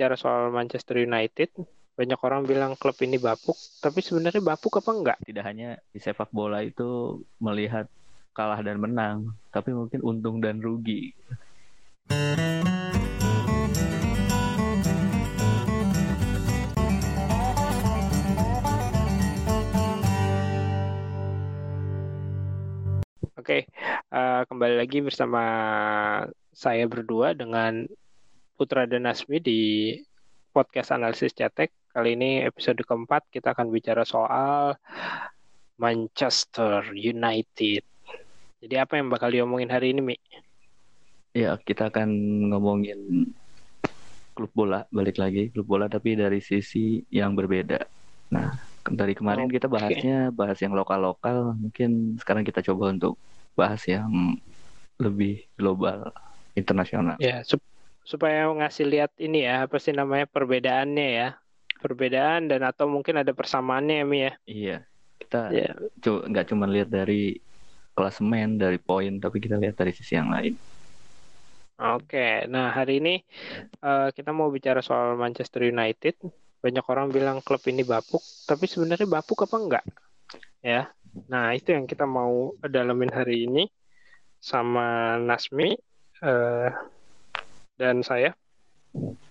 bicara soal Manchester United. Banyak orang bilang klub ini bapuk, tapi sebenarnya bapuk apa enggak? Tidak hanya di sepak bola itu melihat kalah dan menang, tapi mungkin untung dan rugi. Oke, uh, kembali lagi bersama saya berdua dengan Putra dan Nasmi di podcast analisis cetek. Kali ini episode keempat kita akan bicara soal Manchester United. Jadi apa yang bakal diomongin hari ini, Mi? Ya, kita akan ngomongin klub bola, balik lagi klub bola tapi dari sisi yang berbeda. Nah, dari kemarin okay. kita bahasnya bahas yang lokal-lokal, mungkin sekarang kita coba untuk bahas yang lebih global, internasional. Ya, sup supaya ngasih lihat ini ya, apa sih namanya perbedaannya ya. Perbedaan dan atau mungkin ada persamaannya ya, Mi ya. Iya. Kita ya. nggak cuma lihat dari klasemen, dari poin, tapi kita lihat dari sisi yang lain. Oke, nah hari ini uh, kita mau bicara soal Manchester United. Banyak orang bilang klub ini bapuk, tapi sebenarnya bapuk apa enggak? Ya, Nah, itu yang kita mau dalamin hari ini sama Nasmi uh, dan saya.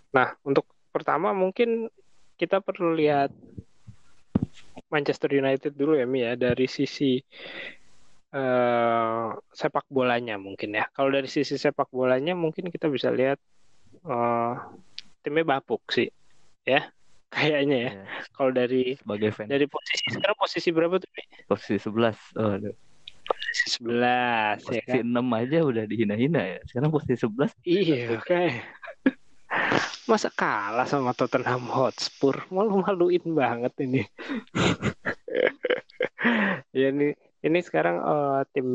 Nah, untuk pertama mungkin kita perlu lihat Manchester United dulu ya, Mi ya, dari sisi uh, sepak bolanya mungkin ya. Kalau dari sisi sepak bolanya mungkin kita bisa lihat uh, timnya bapuk sih, ya kayaknya ya. Yeah. Kalau dari sebagai fan. Dari posisi sekarang posisi berapa tuh? Posisi 11. Oh, aduh. Posisi 11 posisi ya kan. 6 aja udah dihina-hina ya. Sekarang posisi 11. Iya, oke. Okay. Masa kalah sama Tottenham Hotspur? Malu-maluin banget ini. ya ini ini sekarang uh, tim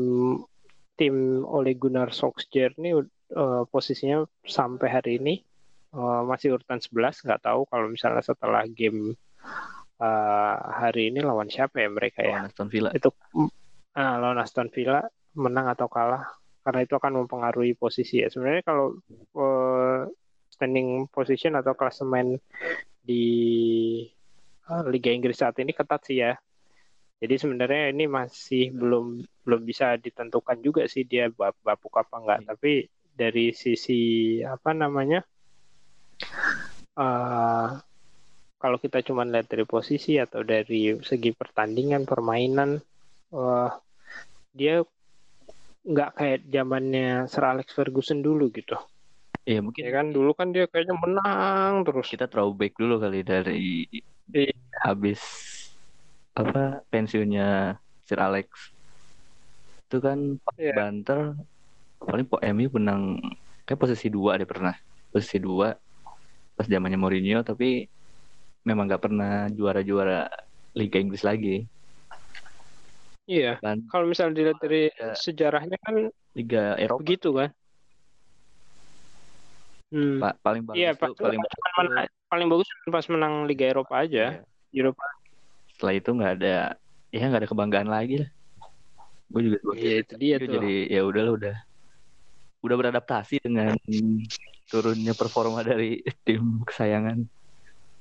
tim Ole Gunnar Solskjaer ini uh, posisinya sampai hari ini uh, masih urutan 11 nggak tahu kalau misalnya setelah game uh, hari ini lawan siapa ya mereka ya lawan Aston Villa itu uh, lawan Aston Villa menang atau kalah karena itu akan mempengaruhi posisi ya. Sebenarnya kalau uh, standing position atau klasemen di uh, Liga Inggris saat ini ketat sih ya. Jadi sebenarnya ini masih belum belum bisa ditentukan juga sih dia bapuk apa enggak. Hmm. tapi dari sisi apa namanya uh, kalau kita cuma lihat dari posisi atau dari segi pertandingan permainan uh, dia nggak kayak zamannya Sir Alex Ferguson dulu gitu Iya mungkin ya kan dulu kan dia kayaknya menang terus kita throwback dulu kali dari iya. habis apa pensiunnya Sir Alex itu kan yeah. banter paling MU menang kayak posisi dua deh pernah posisi dua pas zamannya Mourinho tapi memang nggak pernah juara-juara Liga Inggris lagi. Iya. Dan kalau misalnya dilihat dari ya, sejarahnya kan Liga Eropa begitu kan. Hmm. Pa paling bagus iya, tuh, paling bagus menang, paling bagus pas menang Liga Eropa aja. Iya. Eropa. Setelah itu nggak ada ya nggak ada kebanggaan lagi lah. Gue juga Iya itu dia tuh. Jadi ya udahlah udah udah beradaptasi dengan turunnya performa dari tim kesayangan.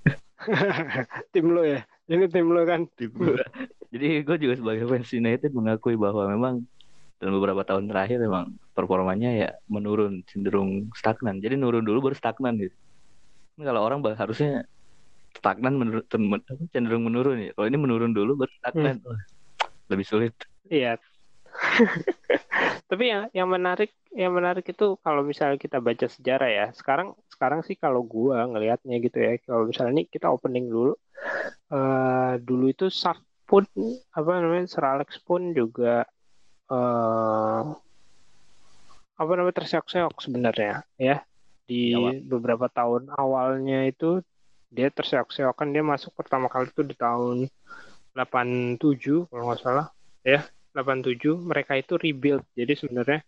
tim lo ya? Ini tim lo kan? Tim. Jadi gue juga sebagai fans United mengakui bahwa memang dalam beberapa tahun terakhir memang performanya ya menurun cenderung stagnan. Jadi nurun dulu baru stagnan gitu. Ini kalau orang harusnya stagnan menurun, cenderung menurun ya. Kalau ini menurun dulu baru stagnan. Hmm. Lebih sulit. Iya. Tapi yang yang menarik yang menarik itu kalau misalnya kita baca sejarah ya. Sekarang sekarang sih kalau gua ngelihatnya gitu ya. Kalau misalnya ini kita opening dulu. Uh, dulu itu Sark pun apa namanya Sir Alex pun juga uh, apa namanya terseok-seok sebenarnya ya. Di ya, beberapa tahun awalnya itu dia terseok-seok kan dia masuk pertama kali itu di tahun 87 kalau nggak salah. Ya 87 mereka itu rebuild. Jadi sebenarnya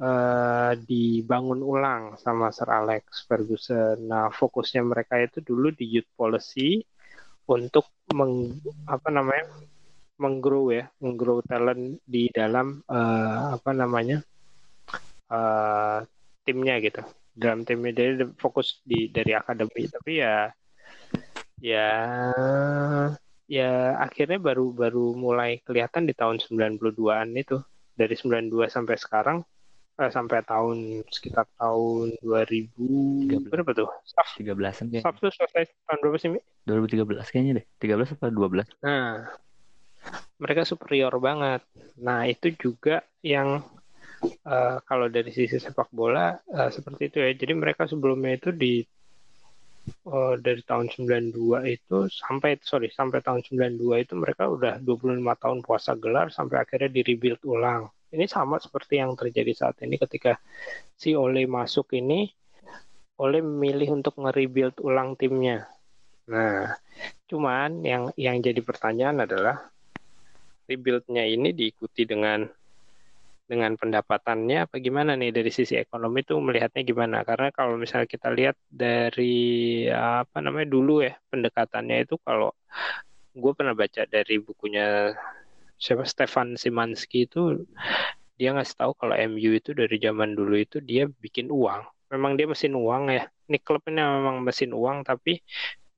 uh, dibangun ulang sama Sir Alex Ferguson. Nah, fokusnya mereka itu dulu di youth policy untuk meng, apa namanya? menggrow ya, menggrow talent di dalam uh, apa namanya? Uh, timnya gitu. dalam timnya dia fokus di dari akademi tapi ya ya ya akhirnya baru baru mulai kelihatan di tahun 92-an itu dari 92 sampai sekarang eh, sampai tahun sekitar tahun 2000 berapa tuh? Staff 13-an kayaknya. Staff tuh selesai tahun berapa sih, Mi? 2013 kayaknya deh. 13 atau 12? Nah, mereka superior banget. Nah, itu juga yang uh, kalau dari sisi sepak bola uh, seperti itu ya. Jadi mereka sebelumnya itu di uh, dari tahun 92 itu sampai sorry sampai tahun 92 itu mereka udah 25 tahun puasa gelar sampai akhirnya di rebuild ulang. Ini sama seperti yang terjadi saat ini ketika si Ole masuk ini Ole memilih untuk nge-rebuild ulang timnya. Nah, cuman yang yang jadi pertanyaan adalah rebuildnya ini diikuti dengan dengan pendapatannya apa gimana nih dari sisi ekonomi tuh melihatnya gimana karena kalau misalnya kita lihat dari apa namanya dulu ya pendekatannya itu kalau gue pernah baca dari bukunya siapa Stefan Simanski itu dia ngasih tahu kalau MU itu dari zaman dulu itu dia bikin uang memang dia mesin uang ya ini klub ini memang mesin uang tapi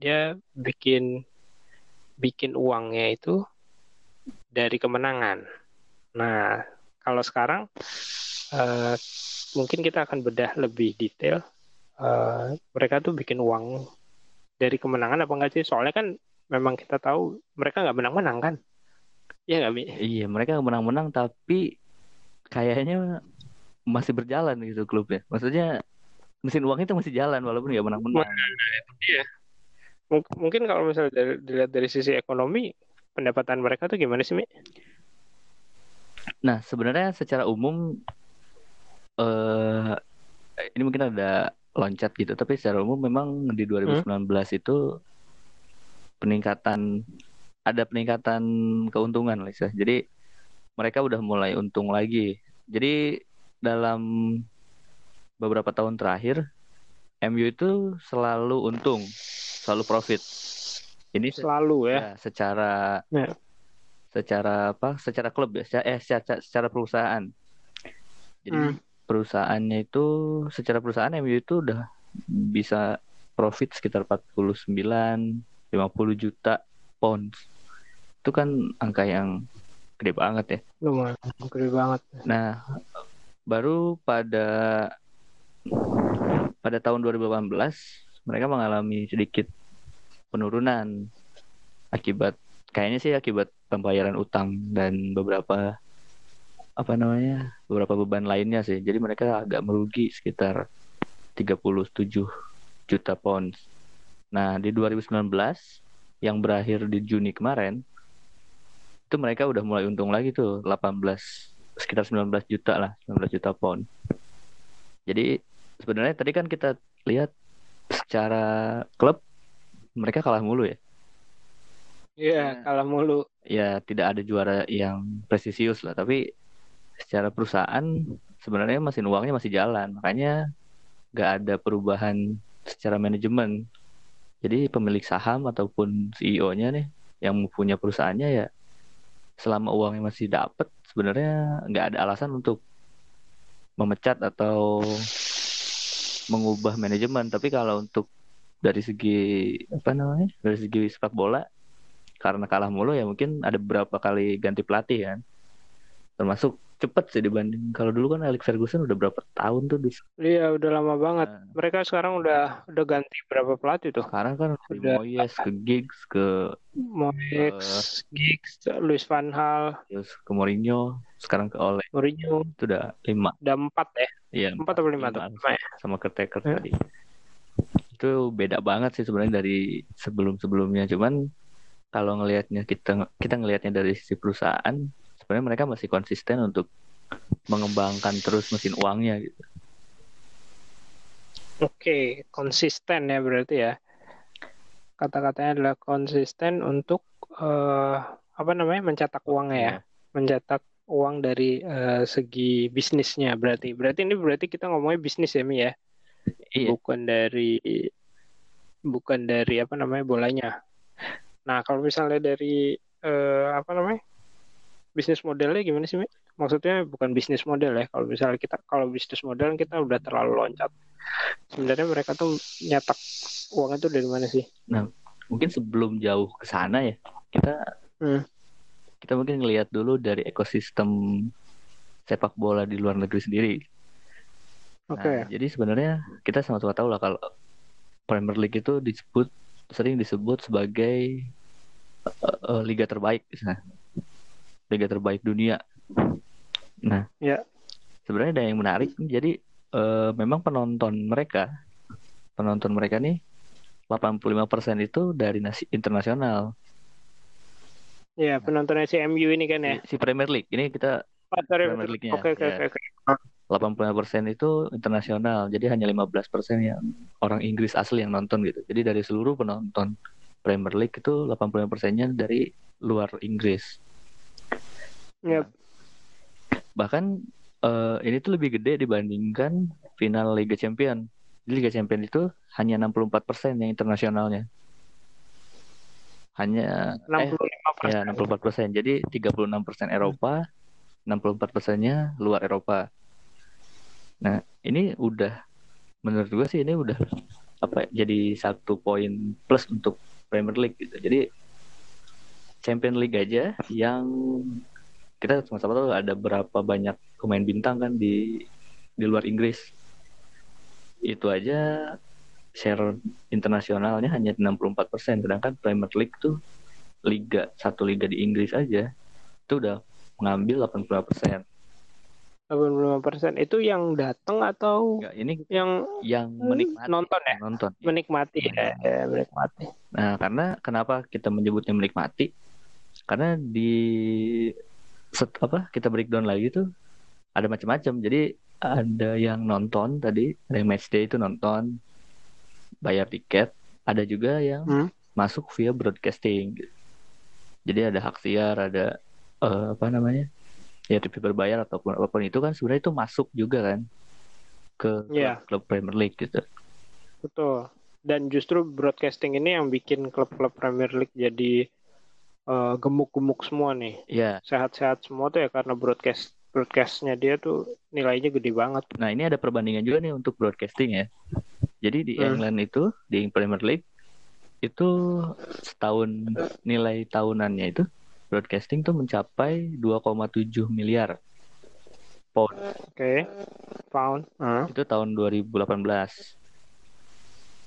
dia bikin bikin uangnya itu dari kemenangan nah kalau sekarang uh, mungkin kita akan bedah lebih detail. Uh, mereka tuh bikin uang dari kemenangan apa enggak sih? Soalnya kan memang kita tahu mereka nggak menang-menang kan? Iya nggak Mi? Iya mereka menang-menang tapi kayaknya masih berjalan gitu klubnya. Maksudnya mesin uang itu masih jalan walaupun nggak menang-menang. Iya. mungkin kalau misalnya dari, dilihat dari sisi ekonomi pendapatan mereka tuh gimana sih Mi? Nah, sebenarnya secara umum eh ini mungkin ada loncat gitu, tapi secara umum memang di 2019 hmm? itu peningkatan ada peningkatan keuntungan Lisa. Jadi mereka udah mulai untung lagi. Jadi dalam beberapa tahun terakhir MU itu selalu untung, selalu profit. Ini selalu ya. ya secara ya secara apa secara klub ya secara, eh secara, secara perusahaan jadi hmm. perusahaannya itu secara perusahaan MU itu udah bisa profit sekitar 49 50 juta pounds itu kan angka yang gede banget ya. Lumayan gede banget. Nah baru pada pada tahun 2018 mereka mengalami sedikit penurunan akibat kayaknya sih akibat pembayaran utang dan beberapa apa namanya beberapa beban lainnya sih. Jadi mereka agak merugi sekitar 37 juta pounds. Nah di 2019 yang berakhir di Juni kemarin itu mereka udah mulai untung lagi tuh 18 sekitar 19 juta lah 19 juta pound jadi sebenarnya tadi kan kita lihat secara klub mereka kalah mulu ya Iya, yeah, kalah mulu. Ya, tidak ada juara yang presisius lah, tapi secara perusahaan sebenarnya mesin uangnya masih jalan, makanya nggak ada perubahan secara manajemen. Jadi pemilik saham ataupun CEO-nya nih yang punya perusahaannya ya selama uangnya masih dapat sebenarnya nggak ada alasan untuk memecat atau mengubah manajemen. Tapi kalau untuk dari segi apa namanya dari segi sepak bola karena kalah mulu ya mungkin ada beberapa kali ganti pelatih kan termasuk cepet sih dibanding kalau dulu kan Alex Ferguson udah berapa tahun tuh di iya udah lama banget. Nah. mereka sekarang udah udah ganti berapa pelatih tuh? Sekarang kan udah Moyes ke Giggs ke Moyes uh, Giggs Luis Van Hal terus ke Mourinho sekarang ke Ole. Mourinho. Itu udah lima. Udah empat ya? Iya empat atau lima, tuh? ya? sama Caretaker ya. tadi. Itu beda banget sih sebenarnya dari sebelum sebelumnya cuman kalau ngelihatnya kita kita ngelihatnya dari sisi perusahaan sebenarnya mereka masih konsisten untuk mengembangkan terus mesin uangnya gitu. Oke, konsisten ya berarti ya. Kata-katanya adalah konsisten untuk uh, apa namanya mencetak uangnya ya, iya. mencetak uang dari uh, segi bisnisnya berarti. Berarti ini berarti kita ngomongnya bisnis ya Mi ya. Iya. Bukan dari bukan dari apa namanya bolanya. Nah, kalau misalnya dari uh, apa namanya? Bisnis modelnya gimana sih, Mi? maksudnya bukan bisnis model ya kalau misalnya kita kalau bisnis model kita udah terlalu loncat sebenarnya mereka tuh nyetak uang itu dari mana sih nah mungkin sebelum jauh ke sana ya kita hmm. kita mungkin ngelihat dulu dari ekosistem sepak bola di luar negeri sendiri Oke. Okay. Nah, jadi sebenarnya kita sama-sama tahu lah kalau Premier League itu disebut sering disebut sebagai uh, uh, liga terbaik misalnya. Liga terbaik dunia. Nah, ya. Sebenarnya ada yang menarik jadi uh, memang penonton mereka penonton mereka nih 85% itu dari nasi internasional. Ya, penontonnya si MU ini kan ya. Si Premier League. Ini kita oh, Premier League-nya. Oke, oke, oke. 85% itu internasional, jadi hanya 15% yang orang Inggris asli yang nonton gitu. Jadi dari seluruh penonton Premier League itu 85%-nya dari luar Inggris. Yep. Bahkan uh, ini tuh lebih gede dibandingkan final Liga Champion. Di Liga Champion itu hanya 64% yang internasionalnya. Hanya 65%. Eh, ya 64%. Jadi 36% Eropa, 64 persennya luar Eropa. Nah, ini udah menurut gue sih ini udah apa jadi satu poin plus untuk Premier League gitu. Jadi Champion League aja yang kita sama-sama tahu ada berapa banyak pemain bintang kan di di luar Inggris. Itu aja share internasionalnya hanya 64%, sedangkan Premier League tuh liga satu liga di Inggris aja itu udah mengambil 80%. 85% itu yang datang atau Enggak, ini yang yang menikmati. nonton ya? Nonton. Menikmati ya, ya menikmati. Nah karena kenapa kita menyebutnya menikmati? Karena di set, apa kita breakdown lagi tuh ada macam-macam jadi ada yang nonton tadi ada yang match day itu nonton bayar tiket ada juga yang hmm? masuk via broadcasting jadi ada hak siar ada uh, apa namanya ya TV berbayar ataupun apa pun itu kan sebenarnya itu masuk juga kan ke yeah. klub, Premier League gitu. Betul. Dan justru broadcasting ini yang bikin klub-klub Premier League jadi uh, gemuk-gemuk semua nih. Iya. Yeah. Sehat-sehat semua tuh ya karena broadcast broadcastnya dia tuh nilainya gede banget. Nah ini ada perbandingan juga nih untuk broadcasting ya. Jadi di hmm. England itu di Premier League itu setahun nilai tahunannya itu broadcasting tuh mencapai 2,7 miliar pound. Oke, okay. pound. Uh. Itu tahun 2018.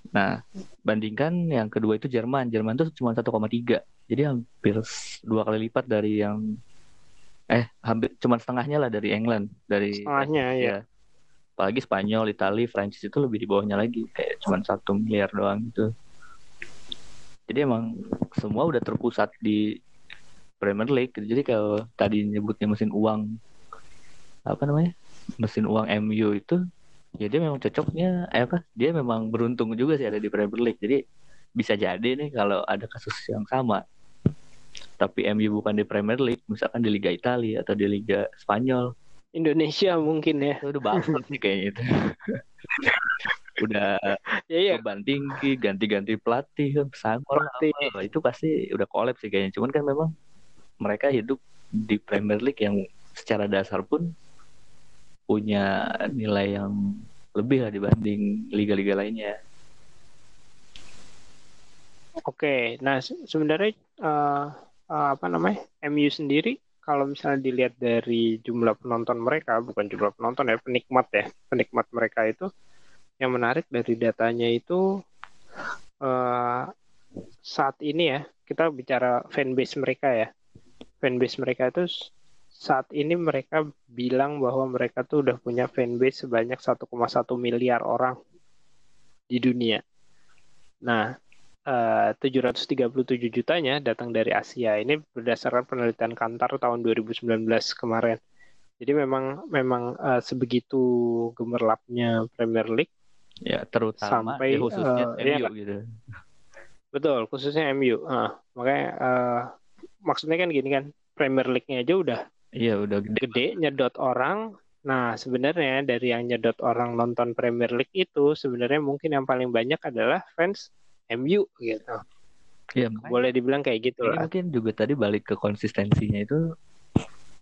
Nah, bandingkan yang kedua itu Jerman. Jerman tuh cuma 1,3. Jadi hampir dua kali lipat dari yang eh hampir cuma setengahnya lah dari England, dari setengahnya ya. ya. Apalagi Spanyol, Italia, Prancis itu lebih di bawahnya lagi, kayak cuma satu miliar doang gitu. Jadi emang semua udah terpusat di Premier League gitu. Jadi kalau tadi nyebutnya mesin uang apa namanya? Mesin uang MU itu ya dia memang cocoknya eh apa? Dia memang beruntung juga sih ada di Premier League. Jadi bisa jadi nih kalau ada kasus yang sama tapi MU bukan di Premier League, misalkan di Liga Italia atau di Liga Spanyol. Indonesia mungkin ya. Itu udah banget sih kayaknya itu. udah ya, ya. beban tinggi, ganti-ganti pelatih, pelatih. itu pasti udah kolaps sih kayaknya. Cuman kan memang mereka hidup di Premier League yang secara dasar pun punya nilai yang lebih lah dibanding liga-liga lainnya. Oke, nah sebenarnya uh, uh, apa namanya MU sendiri kalau misalnya dilihat dari jumlah penonton mereka, bukan jumlah penonton ya, penikmat ya, penikmat mereka itu yang menarik dari datanya itu uh, saat ini ya kita bicara fanbase mereka ya fanbase mereka itu saat ini mereka bilang bahwa mereka tuh udah punya fanbase sebanyak 1,1 miliar orang di dunia. Nah, uh, 737 jutanya datang dari Asia. Ini berdasarkan penelitian Kantar tahun 2019 kemarin. Jadi memang memang uh, sebegitu gemerlapnya Premier League. Ya, terutama sampai ya, khususnya uh, MU ya, gitu. Betul, khususnya MU. Uh, makanya uh, maksudnya kan gini kan Premier League-nya aja udah iya udah gede. gede nyedot orang nah sebenarnya dari yang nyedot orang nonton Premier League itu sebenarnya mungkin yang paling banyak adalah fans MU gitu Iya, boleh dibilang kayak gitu lah. Mungkin juga tadi balik ke konsistensinya itu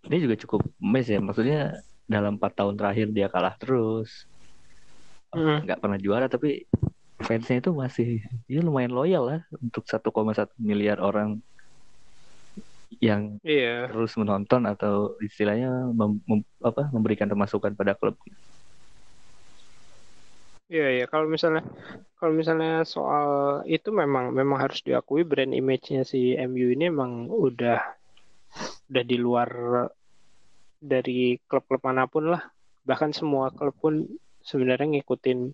ini juga cukup mes ya maksudnya dalam empat tahun terakhir dia kalah terus Hmm. nggak pernah juara tapi fansnya itu masih ya lumayan loyal lah untuk 1,1 miliar orang yang Iya. terus menonton atau istilahnya mem- mem- apa memberikan pemasukan pada klub Iya iya. Kalau misalnya kalau misalnya soal itu memang memang harus diakui brand image-nya si MU ini emang udah udah di luar dari klub-klub mana pun lah. Bahkan semua klub pun sebenarnya ngikutin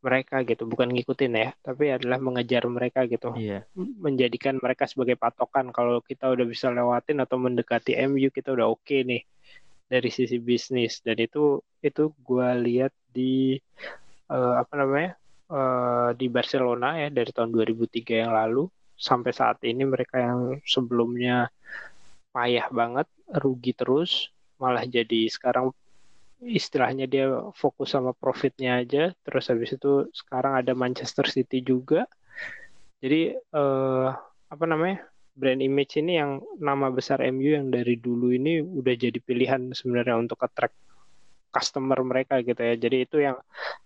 mereka gitu, bukan ngikutin ya, tapi adalah mengejar mereka gitu. iya. Menjadikan mereka sebagai patokan. Kalau kita udah bisa lewatin atau mendekati MU kita udah oke nih dari sisi bisnis. Dan itu itu gua lihat di eh, apa namanya eh, di Barcelona ya dari tahun 2003 yang lalu. Sampai saat ini mereka yang sebelumnya payah banget rugi terus malah jadi sekarang istilahnya dia fokus sama profitnya aja. Terus habis itu sekarang ada Manchester City juga. Jadi eh, apa namanya brand image ini yang nama besar MU yang dari dulu ini udah jadi pilihan sebenarnya untuk attract customer mereka gitu ya. Jadi itu yang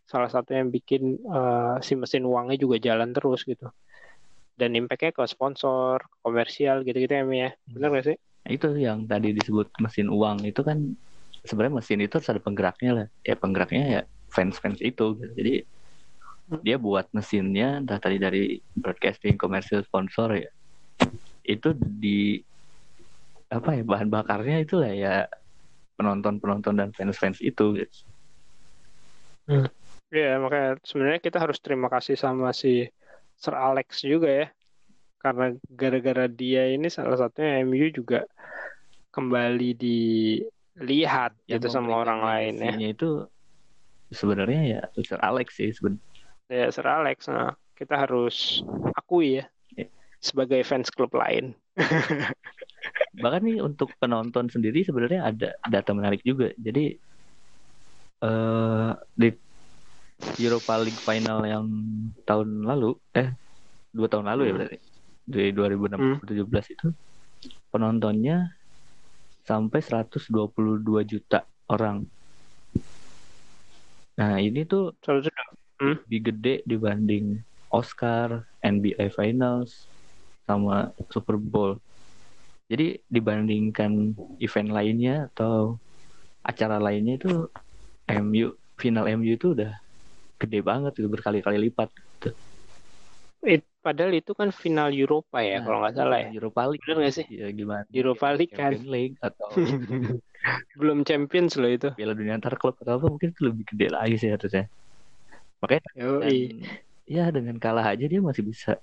salah satu yang bikin eh, si mesin uangnya juga jalan terus gitu. Dan impactnya ke sponsor, komersial gitu-gitu ya ya. Bener gak sih? Nah, itu yang tadi disebut mesin uang itu kan sebenarnya mesin itu harus ada penggeraknya lah ya penggeraknya ya fans-fans itu gitu. jadi dia buat mesinnya entah tadi dari broadcasting komersial sponsor ya itu di apa ya bahan bakarnya itu lah ya penonton-penonton dan fans-fans itu gitu. Iya, makanya sebenarnya kita harus terima kasih sama si Sir Alex juga ya. Karena gara-gara dia ini salah satunya MU juga kembali dilihat gitu sama orang lain ya. Itu sebenarnya ya Sir Alex sih sebenarnya Ya, Sir Alex. Nah, kita harus akui ya Iya. sebagai fans klub lain. bahkan nih untuk penonton sendiri sebenarnya ada data menarik juga jadi eh di Europa League final yang tahun lalu eh dua tahun lalu ya Hmm. berarti di 2016 itu penontonnya sampai 122 juta orang nah ini tuh sudah lebih gede dibanding Oscar, NBA Finals, sama Super Bowl. Jadi dibandingkan event lainnya atau acara lainnya itu MU final MU itu udah gede banget itu berkali-kali lipat. Gitu. it- padahal itu kan final Eropa ya Nah, kalau nggak salah ya. Europa League. Bener nggak sih? Ya gimana? Europa League kan. Champions League atau Belum Champions loh itu. Piala Dunia antar klub atau apa mungkin itu lebih gede lagi sih harusnya. Makanya dan, ya dengan kalah aja dia masih bisa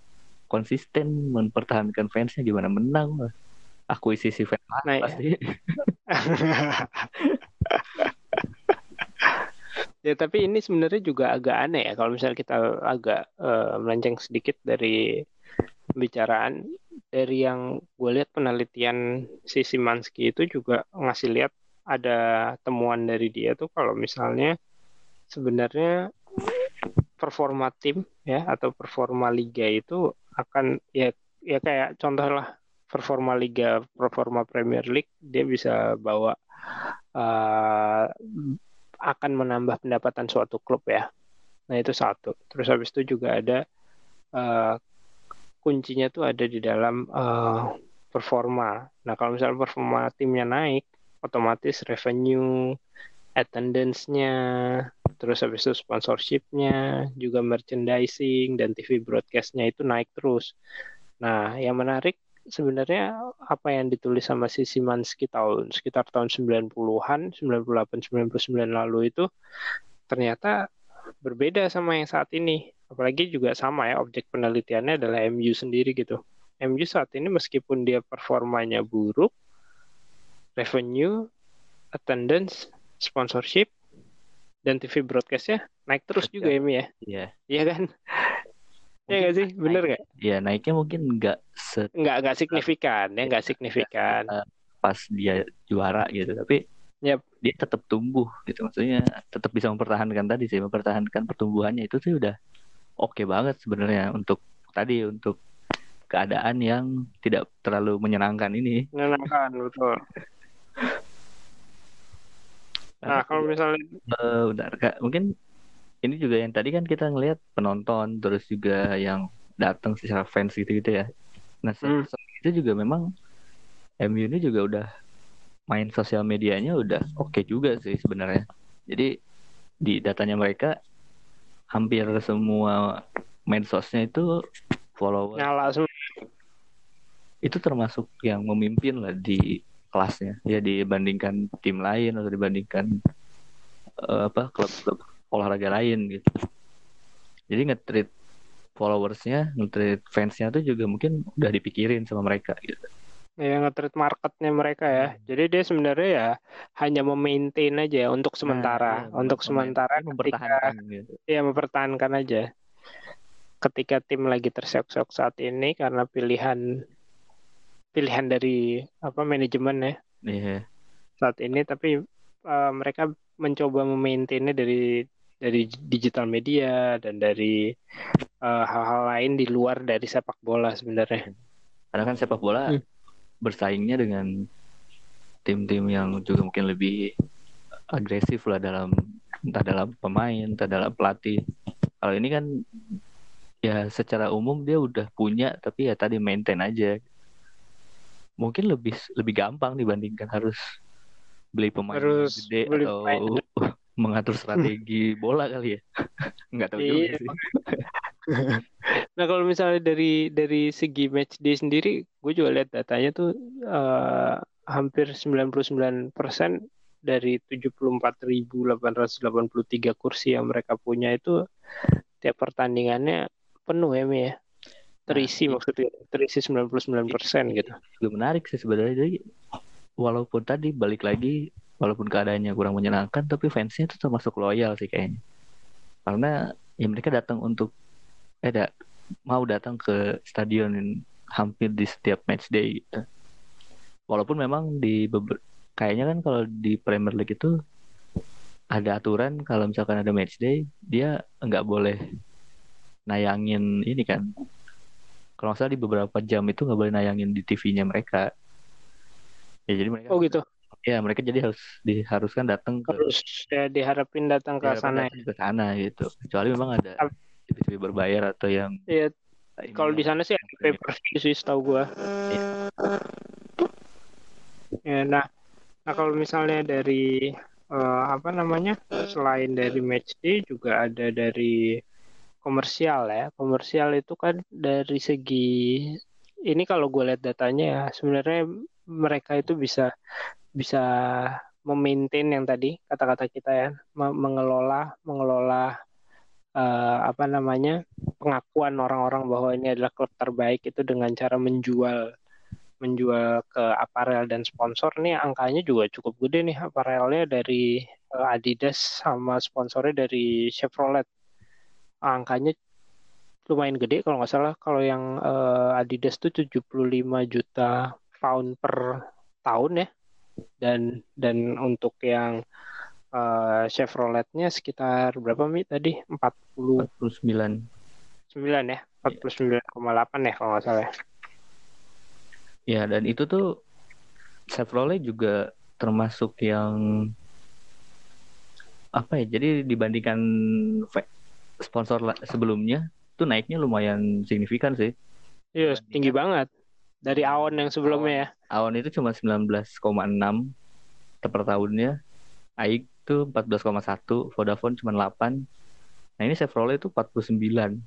konsisten mempertahankan fansnya gimana menang lah. akuisisi fans Nah, pasti Ya tapi ini sebenarnya juga agak aneh ya kalau misalnya kita agak eh, melenceng sedikit dari pembicaraan. Dari yang gue lihat penelitian si Simanski itu juga ngasih lihat ada temuan dari dia tuh kalau misalnya sebenarnya performa tim ya atau performa liga itu akan ya ya kayak contoh lah performa liga performa Premier League dia bisa bawa eh, akan menambah pendapatan suatu klub ya. Nah itu satu. Terus habis itu juga ada eh, kuncinya tuh ada di dalam eh, performa. Nah kalau misalnya performa timnya naik, otomatis revenue, attendance-nya, terus habis itu sponsorship-nya, juga merchandising dan TV broadcast-nya itu naik terus. Nah yang menarik sebenarnya apa yang ditulis sama si Simanski tahun sekitar tahun 90-an, 98 99 lalu itu ternyata berbeda sama yang saat ini. Apalagi juga sama ya objek penelitiannya adalah MU sendiri gitu. MU saat ini meskipun dia performanya buruk, revenue, attendance, sponsorship dan TV broadcastnya naik terus juga ya Mi ya. Iya. Iya kan? Iya nggak sih? Bener nggak? ya naiknya mungkin nggak se Nggak nggak signifikan ya nggak signifikan. eh, pas dia juara gitu tapi Yap. dia tetap tumbuh gitu maksudnya tetap bisa mempertahankan tadi sih mempertahankan pertumbuhannya itu sih udah oke banget sebenarnya untuk tadi untuk keadaan yang tidak terlalu menyenangkan ini Menyenangkan betul. Nah, kalau misalnya uh, udah kak mungkin ini juga yang tadi kan kita ngelihat penonton terus juga yang datang secara fans gitu gitu ya. Nah hmm. itu juga memang MU ini juga udah main sosial medianya udah oke okay juga sih sebenarnya. Jadi di datanya mereka hampir semua medsosnya itu follower nyala semua. Itu termasuk yang memimpin lah di kelasnya ya dibandingkan tim lain atau dibandingkan uh, apa klub-klub olahraga lain gitu jadi nge-treat followersnya nge-treat fansnya tuh juga mungkin udah dipikirin sama mereka gitu ya nge-treat marketnya mereka ya hmm. jadi dia sebenarnya ya hanya memaintain aja ya untuk sementara nah, ya, untuk sementara mempertahankan ketika, gitu. ya mempertahankan aja ketika tim lagi terseok-seok saat ini karena pilihan pilihan dari apa manajemen ya yeah. saat ini tapi uh, mereka mencoba memaintainnya dari dari digital media dan dari eh, hal-hal uh, lain di luar dari sepak bola sebenarnya karena kan sepak bola hmm. bersaingnya dengan tim-tim yang juga mungkin lebih agresif lah dalam entah dalam pemain entah dalam pelatih kalau ini kan ya secara umum dia udah punya tapi ya tadi maintain aja mungkin lebih lebih gampang dibandingkan harus beli pemain harus gede beli atau pemain. Mengatur strategi bola kali ya. Nggak tahu juga iya. sih. Nah kalau misalnya dari dari segi match day sendiri gue juga lihat datanya tuh uh, hampir 99% dari 74.883 kursi yang mereka punya itu tiap pertandingannya penuh ya Mi ya. Terisi nah, maksudnya terisi 99% gitu. Juga menarik sih sebenarnya. Jadi walaupun tadi balik lagi walaupun keadaannya kurang menyenangkan tapi fansnya itu termasuk loyal sih kayaknya. Karena ya mereka datang untuk eh da, mau datang ke stadion hampir di setiap match day gitu. Walaupun memang di kayaknya kan kalau di Premier League itu ada aturan kalau misalkan ada match day dia nggak boleh nayangin ini kan kalau nggak salah di beberapa jam itu nggak boleh nayangin di TV-nya mereka ya jadi mereka oh gitu ya mereka jadi harus diharuskan datang ke harus ya diharapin datang ke sana datang ke sana gitu. Kecuali memang ada TV berbayar atau yang iya kalau di sana sih ada pay per view sih setahu gua. Ya. ya nah nah kalau misalnya dari uh, apa namanya selain dari match day juga ada dari komersial ya. Komersial itu kan dari segi ini kalau gue lihat datanya ya sebenarnya mereka itu bisa bisa memaintain yang tadi kata-kata kita ya. Mengelola mengelola uh, apa namanya pengakuan orang-orang bahwa ini adalah klub terbaik itu dengan cara menjual menjual ke aparel dan sponsor. Nih angkanya juga cukup gede nih aparelnya dari uh, Adidas sama sponsornya dari Chevrolet. Angkanya lumayan gede kalau nggak salah. Kalau yang uh, Adidas tuh 75 juta pound per tahun ya dan dan untuk yang uh, Chevroletnya sekitar berapa mi tadi 40 49 9 ya 49,8 ya kalau nggak salah ya. ya dan itu tuh Chevrolet juga termasuk yang apa ya jadi dibandingkan sponsor sebelumnya tuh naiknya lumayan signifikan sih. Iya, tinggi banget. Dari Awon yang sebelumnya ya. Awon itu cuma 19,6 per tahunnya. AIK tuh 14,1, Vodafone cuma 8. Nah ini Chevrolet itu 49.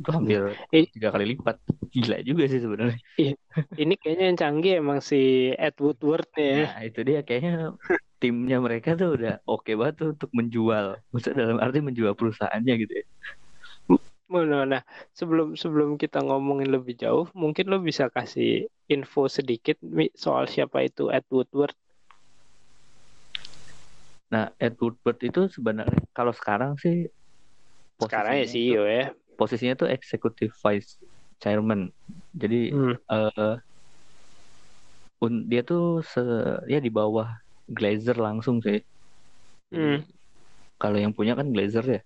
Itu hampir tiga kali lipat. Gila juga sih sebenarnya. Iya. Ini kayaknya yang canggih emang si Ed Woodward ya. Nah itu dia kayaknya timnya mereka tuh udah oke okay banget tuh untuk menjual. Maksudnya dalam arti menjual perusahaannya gitu ya. Nah, nah, sebelum sebelum kita ngomongin lebih jauh, mungkin lo bisa kasih info sedikit soal siapa itu Ed Woodward. Nah, Ed Woodward itu sebenarnya kalau sekarang sih sekarang ya CEO ya. Posisinya tuh executive vice chairman. Jadi hmm. uh, dia tuh se ya di bawah Glazer langsung sih. Hmm. Kalau yang punya kan Glazer ya.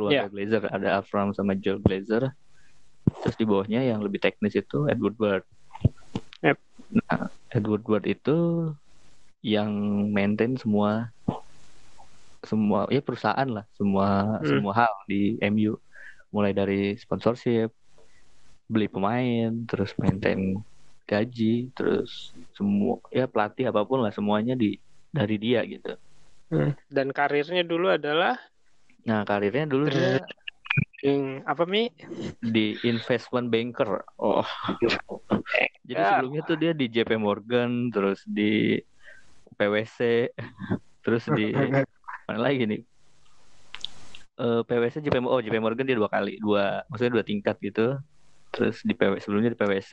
Keluarga yeah. Glazer ada Avram sama Joe Glazer. Terus di bawahnya yang lebih teknis itu Edward Ward. Yep. Nah, Edward Ward itu yang maintain semua semua ya perusahaan lah semua Hmm. semua hal di MU mulai dari sponsorship beli pemain terus maintain gaji terus semua ya pelatih apa pun lah semuanya di dari dia gitu Hmm. Dan karirnya dulu adalah nah karirnya dulu dia apa mi? di investment banker. Oh. Jadi Ya. sebelumnya tuh dia di JP Morgan terus di PwC terus di mana lagi nih? Eh PwC JP oh JP Morgan dia dua kali dua maksudnya dua tingkat gitu. Terus di PW sebelumnya di PwC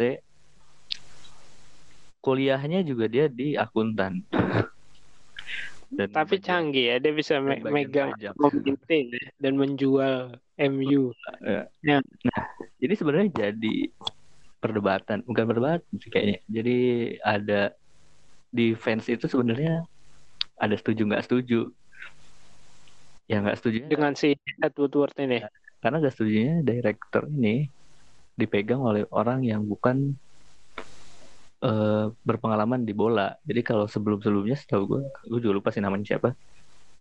kuliahnya juga dia di akuntan dan Tapi canggih ya, dia bisa me- megang, memaintain ya, dan menjual MU. jadi sebenarnya jadi perdebatan bukan perdebatan sih kayaknya. Jadi ada di fans itu sebenarnya ada setuju nggak setuju. Ya nggak setuju dengan si Ed Woodward ini. karena nggak setujunya director ini dipegang oleh orang yang bukan eh, berpengalaman di bola. Jadi kalau sebelum sebelumnya setahu gue gue juga lupa sih namanya siapa.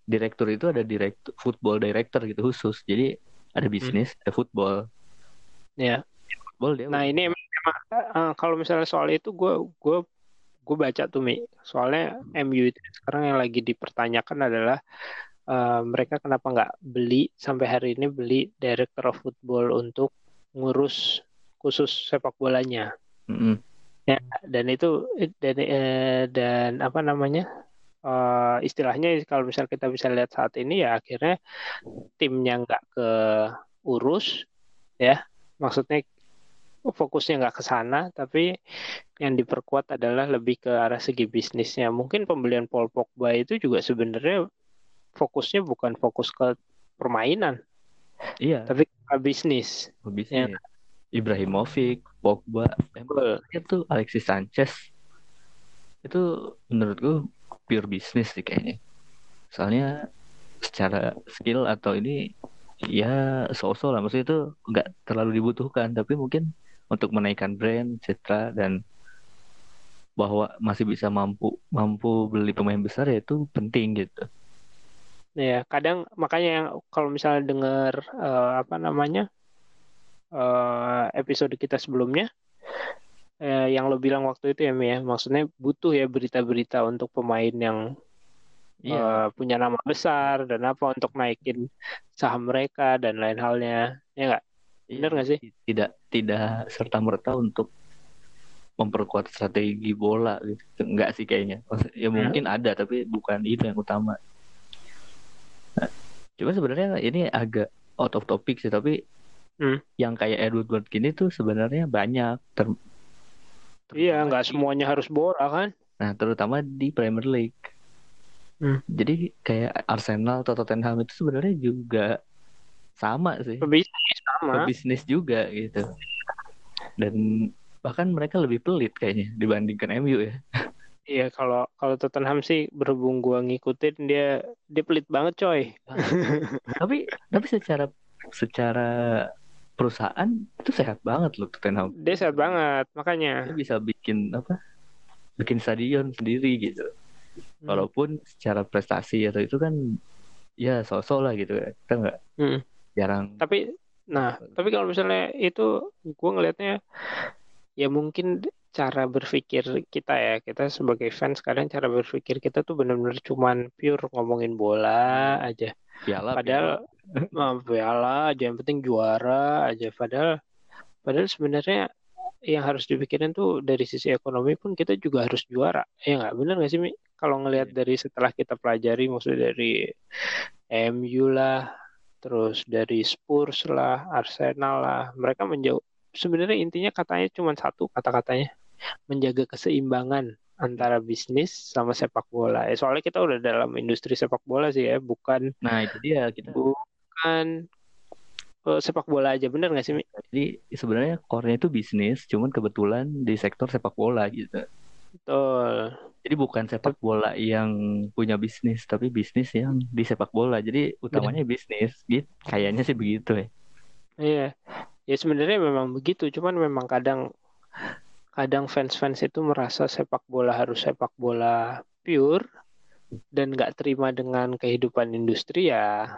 Direktur itu ada direktur football director gitu khusus. Jadi ada bisnis ada football. Ya. football dia Nah ini emang, emang, eh, kalau misalnya soal itu gue gue gue baca tuh mi. Soalnya MU itu sekarang yang lagi dipertanyakan adalah eh, mereka kenapa nggak beli sampai hari ini beli director of football untuk ngurus khusus sepak bolanya. Mm-mm. Dan itu dan eh, dan apa namanya? eh, istilahnya kalau misal kita bisa lihat saat ini ya akhirnya timnya nggak ke urus ya maksudnya fokusnya nggak ke sana tapi yang diperkuat adalah lebih ke arah segi bisnisnya mungkin pembelian Paul Pogba itu juga sebenarnya fokusnya bukan fokus ke permainan iya tapi ke bisnis bisnis Ibrahimovic Pogba Betul. itu Alexis Sanchez. Itu menurut gue pure bisnis sih kayaknya. Soalnya secara skill atau ini ya so-so lah. Maksudnya itu nggak terlalu dibutuhkan. Tapi mungkin untuk menaikkan brand citra dan bahwa masih bisa mampu mampu beli pemain besar ya itu penting gitu. Ya kadang makanya yang kalau misalnya dengar eh, apa namanya eh, episode kita sebelumnya. Eh, yang lo bilang waktu itu ya Mi ya. Maksudnya butuh ya berita-berita untuk pemain yang iya. eh, punya nama besar dan apa untuk naikin saham mereka dan lain halnya. Ya nggak? Bener nggak sih? Tidak tidak serta merta untuk memperkuat strategi bola gitu. Enggak sih kayaknya. Ya mungkin ada tapi bukan itu yang utama. Nah, cuma sebenarnya ini agak out of topic sih tapi Hmm. yang kayak Edward Ward gini tuh sebenarnya banyak. Ter- iya nggak semuanya harus bola kan? Nah terutama di Premier League. Hmm. jadi kayak Arsenal atau Tottenham itu sebenarnya juga sama sih. Pebisnis sama. Bisnis juga gitu. Dan bahkan mereka lebih pelit kayaknya dibandingkan MU ya. Iya kalau kalau Tottenham sih berhubung gua ngikutin dia dia pelit banget coy. Tapi tapi secara secara perusahaan itu sehat banget loh Tottenham. Dia sehat banget dia makanya bisa bikin apa bikin stadion sendiri gitu. Hmm. walaupun secara prestasi atau itu kan ya sosok lah gitu ya kita nggak? Hmm. jarang. Tapi nah tapi kalau misalnya itu gue ngelihatnya ya mungkin cara berpikir kita ya kita sebagai fans kadang cara berpikir kita tuh benar-benar cuman pure ngomongin bola aja piala padahal ah, piala aja yang penting juara aja. Padahal padahal sebenarnya yang harus dipikirin tuh dari sisi ekonomi pun kita juga harus juara. Ya nggak? Bener nggak sih Mi? kalau ngelihat Iya. dari setelah kita pelajari maksudnya dari MU lah terus dari Spurs lah Arsenal lah mereka menjauh sebenarnya intinya katanya cuma satu kata-katanya menjaga keseimbangan antara bisnis sama sepak bola ya soalnya kita udah dalam industri sepak bola sih ya bukan nah itu dia kita bukan eh, sepak bola aja bener nggak sih Mi? jadi sebenarnya core-nya itu bisnis cuman kebetulan di sektor sepak bola gitu betul Jadi bukan sepak bola yang punya bisnis, tapi bisnis yang di sepak bola. Jadi utamanya bisnis, gitu. Kayaknya sih begitu ya. Iya, ya sebenarnya memang begitu. Cuman memang kadang kadang fans-fans itu merasa sepak bola harus sepak bola pure, dan nggak terima dengan kehidupan industri ya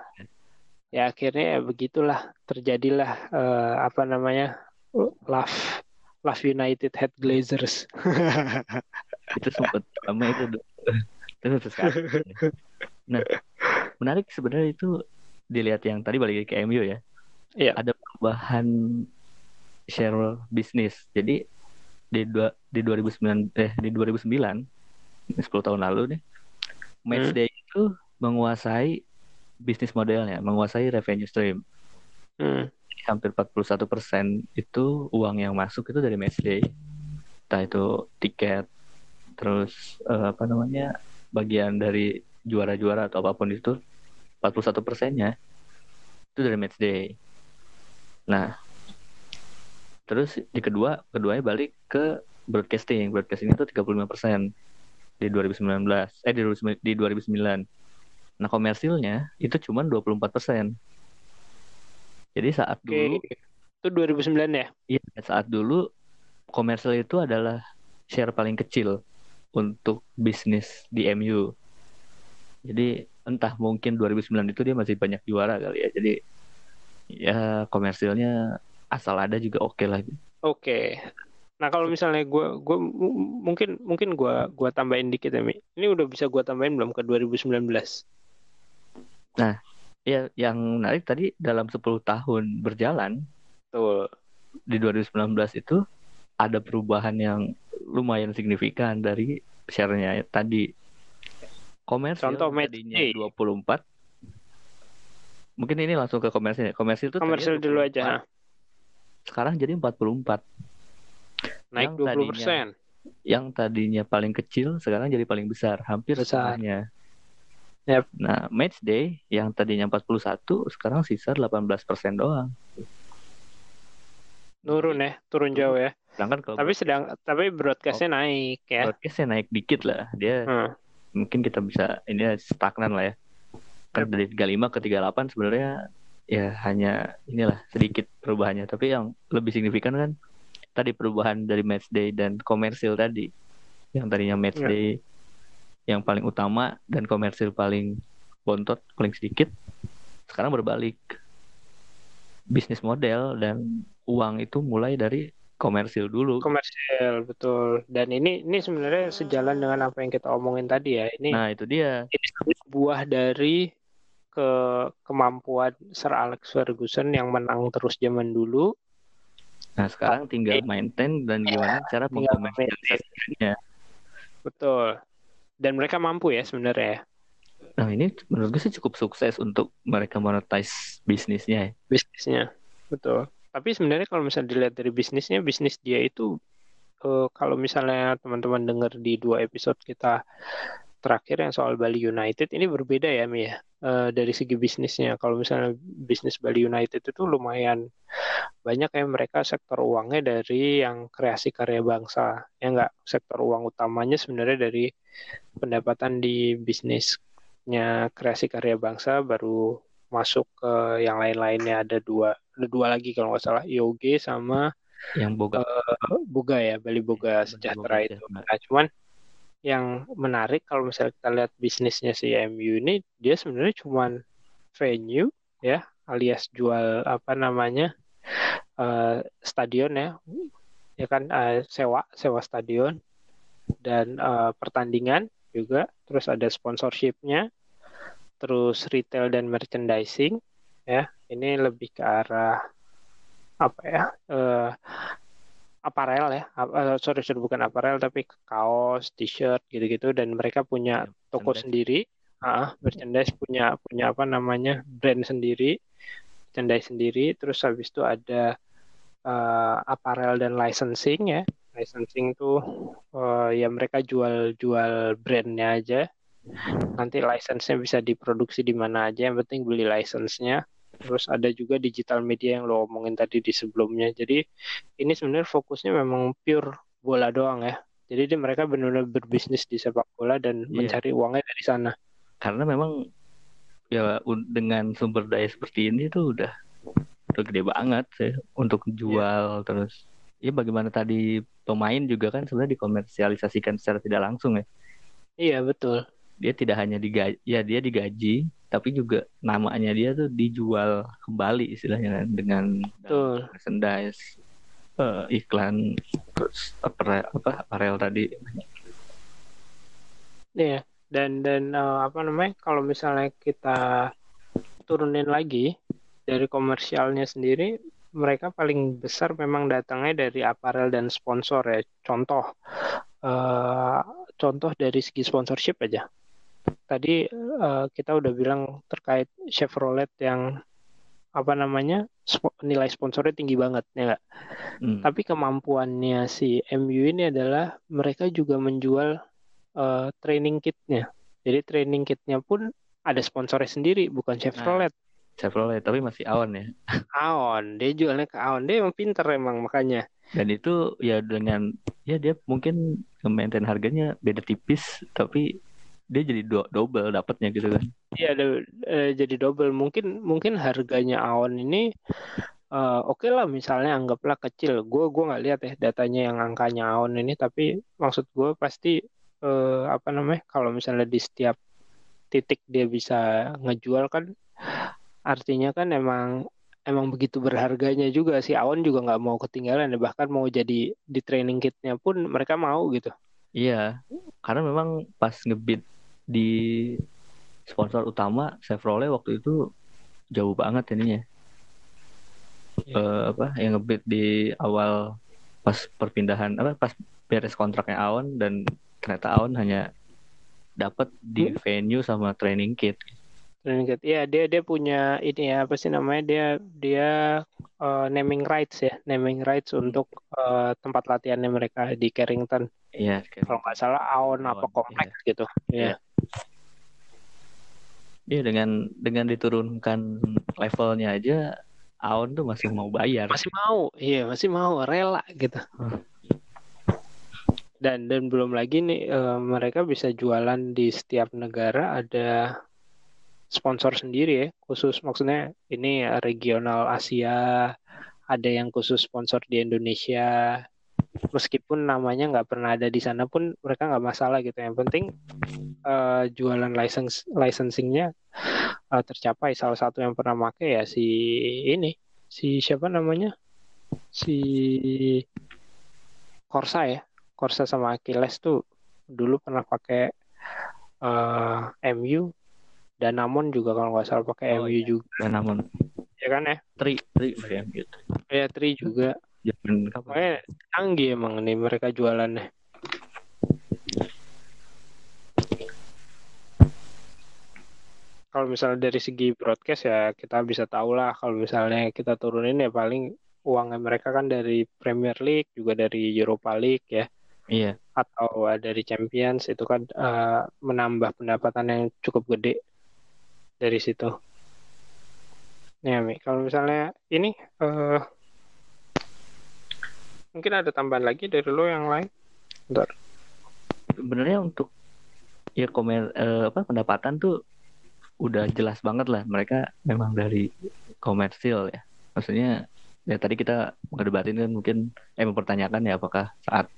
ya akhirnya ya begitulah terjadilah uh, apa namanya love love United head Glazers. Itu sempat lama itu terus nah menarik sebenarnya itu dilihat yang tadi balik ke MU ya. Iya. ada perubahan share bisnis jadi di dua di 2009 eh di 2009 10 tahun lalu nih Matchday hmm. itu menguasai bisnis modelnya, menguasai revenue stream. Hmm. Hampir 41 persen itu uang yang masuk itu dari matchday. Entah itu tiket, terus uh, apa namanya bagian dari juara-juara atau apa pun itu 41 persennya itu dari matchday. Nah, terus di kedua, keduanya balik ke broadcasting. Broadcasting itu 35 persen di 2019 eh di, di 2009 nah komersilnya itu cuma 24 persen. Jadi saat Oke. dulu itu 2009 ya? Iya saat dulu komersil itu adalah share paling kecil untuk bisnis di MU jadi entah mungkin 2009 itu dia masih banyak juara kali ya. Jadi ya komersilnya asal ada juga oke okay lah oke Nah kalau misalnya gue gue mungkin mungkin gue gua tambahin dikit ya Mi. Ini udah bisa gue tambahin belum ke 2019? Nah, ya yang menarik tadi dalam 10 tahun berjalan, tuh di 2019 itu ada perubahan yang lumayan signifikan dari share-nya tadi. Komersil Contoh tadinya 24 Mungkin ini langsung ke komersil. Komersil itu komersil dulu aja. Sekarang jadi 44 naik dua puluh persen. Yang tadinya paling kecil sekarang jadi paling besar, hampir besar. setengahnya. Yep. Nah, match day yang tadinya 41 sekarang sisa 18 persen doang. Nurun ya, turun jauh ya. Sedangkan kalau tapi sedang tapi broadcastnya oh, naik ya. Broadcastnya naik dikit lah. Dia hmm. mungkin kita bisa ini stagnan lah ya. Kan dari 35 ke 38 sebenarnya ya hanya inilah sedikit perubahannya. Tapi yang lebih signifikan kan tadi perubahan dari match day dan komersil tadi. Yang tadinya match yeah. day yang paling utama dan komersil paling bontot paling sedikit sekarang berbalik. Bisnis model dan uang itu mulai dari komersil dulu. Komersil betul. Dan ini ini sebenarnya sejalan dengan apa yang kita omongin tadi ya. Ini nah itu dia. ini buah dari ke kemampuan Sir Alex Ferguson yang menang terus zaman dulu Nah sekarang tinggal maintain dan gimana cara mengkomersialisasinya. Betul. Dan mereka mampu ya sebenarnya. Nah ini menurut gue sih cukup sukses untuk mereka monetize bisnisnya. Bisnisnya, betul. Tapi sebenarnya kalau misalnya dilihat dari bisnisnya, bisnis dia itu uh, kalau misalnya teman-teman dengar di dua episode kita terakhir yang soal Bali United ini berbeda ya Mi ya uh, dari segi bisnisnya. Kalau misalnya bisnis Bali United itu lumayan banyak ya mereka sektor uangnya dari yang kreasi karya bangsa. Ya enggak, sektor uang utamanya sebenarnya dari pendapatan di bisnisnya kreasi karya bangsa baru masuk ke yang lain-lainnya ada dua ada dua lagi kalau nggak salah IOG sama yang Boga uh, Boga ya Bali Boga Sejahtera itu. Nah, cuman yang menarik kalau misalnya kita lihat bisnisnya si MU ini dia sebenarnya cuma venue ya alias jual apa namanya uh, stadion ya. Ya kan uh, sewa sewa stadion dan uh, pertandingan juga. Terus ada sponsorshipnya terus retail dan merchandising ya. Ini lebih ke arah apa ya uh, aparel ya. Uh, sorry sorry bukan aparel tapi kaos t-shirt gitu-gitu. Dan mereka punya iya, toko sendiri. Uh, merchandise punya punya apa namanya brand sendiri merchandise sendiri. Terus habis itu ada uh, aparel dan licensing ya. Licensing tuh uh, ya mereka jual jual brandnya aja. Nanti license-nya bisa diproduksi di mana aja. Yang penting beli license-nya terus ada juga digital media yang lo omongin tadi di sebelumnya. Jadi ini sebenarnya fokusnya memang pure bola doang ya. Jadi dia mereka benar-benar berbisnis di sepak bola dan yeah. mencari uangnya dari sana. Karena memang ya dengan sumber daya seperti ini tuh udah udah gede banget sih untuk jual. Yeah. terus ya bagaimana tadi pemain juga kan sebenarnya dikomersialisasikan secara tidak langsung ya. Iya betul. Dia tidak hanya digaji ya dia digaji tapi juga namanya dia tuh dijual kembali istilahnya kan dengan Betul. merchandise uh, iklan terus apparel, apa apparel tadi Iya, dan dan uh, apa namanya? Kalau misalnya kita turunin lagi dari komersialnya sendiri, mereka paling besar memang datangnya dari aparel dan sponsor ya. Contoh, uh, contoh dari segi sponsorship aja. Tadi uh, kita udah bilang terkait Chevrolet yang apa namanya sp nilai sponsornya tinggi banget ya nggak? Hmm. Tapi kemampuannya si MU ini adalah mereka juga menjual uh, training kitnya. Jadi training kitnya pun ada sponsornya sendiri, bukan Chevrolet. Nah, Chevrolet, tapi masih Aon ya. Aon, dia jualnya ke Aon. Dia emang pinter emang makanya. Dan itu ya dengan ya dia mungkin maintain harganya beda tipis, tapi dia jadi do double dapatnya gitu kan. Iya, uh, jadi double. Mungkin mungkin harganya Aon ini uh, oke okay lah misalnya anggaplah kecil. Gue gue nggak lihat ya datanya yang angkanya Aon ini, tapi maksud gue pasti uh, apa namanya kalau misalnya di setiap titik dia bisa ngejual kan artinya kan emang emang begitu berharganya juga si Awan juga nggak mau ketinggalan ya bahkan mau jadi di training kitnya pun mereka mau gitu iya karena memang pas ngebit di sponsor utama Chevrolet waktu itu jauh banget ininya yeah. Iya. uh, apa yang ngebit di awal pas perpindahan apa pas beres kontraknya Awan dan ternyata Aon hanya dapat di hmm? venue sama training kit training kit iya dia dia punya ini ya apa sih namanya dia dia uh, naming rights ya naming rights hmm. untuk uh, tempat latihannya mereka di Carrington iya kalau nggak salah Aon apa kompleks iya. gitu iya Iya dengan dengan diturunkan levelnya aja Aon tuh masih mau bayar. Masih mau, iya masih mau rela gitu. Hmm dan dan belum lagi nih uh, mereka bisa jualan di setiap negara ada sponsor sendiri ya khusus maksudnya ini regional Asia ada yang khusus sponsor di Indonesia meskipun namanya nggak pernah ada di sana pun mereka nggak masalah gitu yang penting uh, jualan license licensingnya uh, tercapai salah satu yang pernah make ya si ini si siapa namanya si Corsa ya Corsa sama Achilles tuh dulu pernah pakai uh, eh, MU dan Namon juga kalau nggak salah pakai oh, MU iya. juga. Dan Namon. Ya kan ya? Tri, Tri MU. Ya Tri juga. Jangan kapan? canggih emang nih mereka jualannya. Kalau misalnya dari segi broadcast ya kita bisa tahu lah kalau misalnya kita turunin ya paling uangnya mereka kan dari Premier League juga dari Europa League ya Iya. Atau uh, dari Champions itu kan uh, menambah pendapatan yang cukup gede dari situ. Ya, Mi. Kalau misalnya ini uh, mungkin ada tambahan lagi dari lo yang lain. Bentar. Sebenarnya untuk ya komer uh, apa pendapatan tuh udah jelas banget lah mereka memang dari komersil ya. Maksudnya ya tadi kita ngedebatin kan mungkin eh mempertanyakan ya apakah saat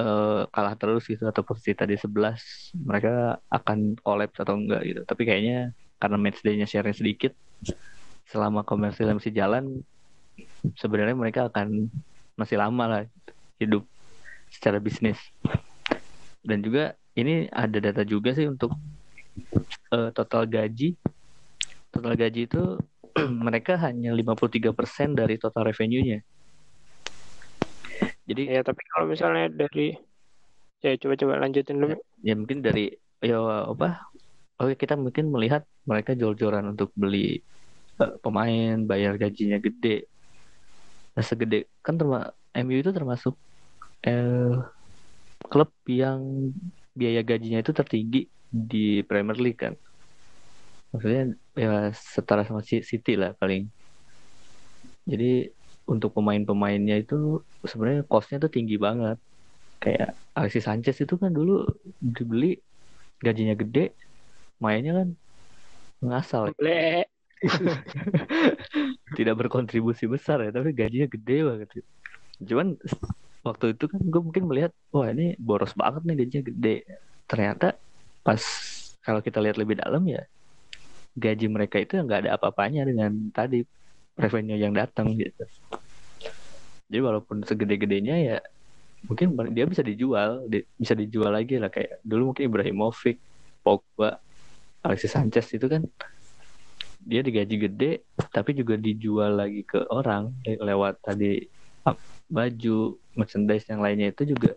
uh, kalah terus gitu atau posisi tadi 11 mereka akan collapse atau enggak gitu tapi kayaknya karena match day-nya share sedikit selama komersil masih jalan sebenarnya mereka akan masih lama lah hidup secara bisnis dan juga ini ada data juga sih untuk uh, total gaji total gaji itu mereka hanya 53% dari total revenue-nya jadi ya tapi kalau misalnya dari ya coba-coba lanjutin dulu. Ya, ya mungkin dari ya apa? Oke kita mungkin melihat mereka jor-joran untuk beli uh, pemain, bayar gajinya gede. Nah segede kan terma MU itu termasuk eh, klub yang biaya gajinya itu tertinggi di Premier League kan. Maksudnya ya setara sama City lah paling. Jadi untuk pemain-pemainnya itu sebenarnya costnya tuh tinggi banget kayak Alexis Sanchez itu kan dulu dibeli gajinya gede mainnya kan ngasal ya. tidak berkontribusi besar ya tapi gajinya gede banget cuman waktu itu kan gue mungkin melihat wah ini boros banget nih gajinya gede. Ternyata pas kalau kita lihat lebih dalam ya gaji mereka itu nggak ada apa-apanya dengan tadi revenue yang datang gitu. Jadi walaupun segede-gedenya ya mungkin dia bisa dijual, di, bisa dijual lagi lah. Kayak dulu mungkin Ibrahimovic, Pogba, Alexis Sanchez itu kan dia digaji gede tapi juga dijual lagi ke orang lewat tadi baju merchandise yang lainnya itu juga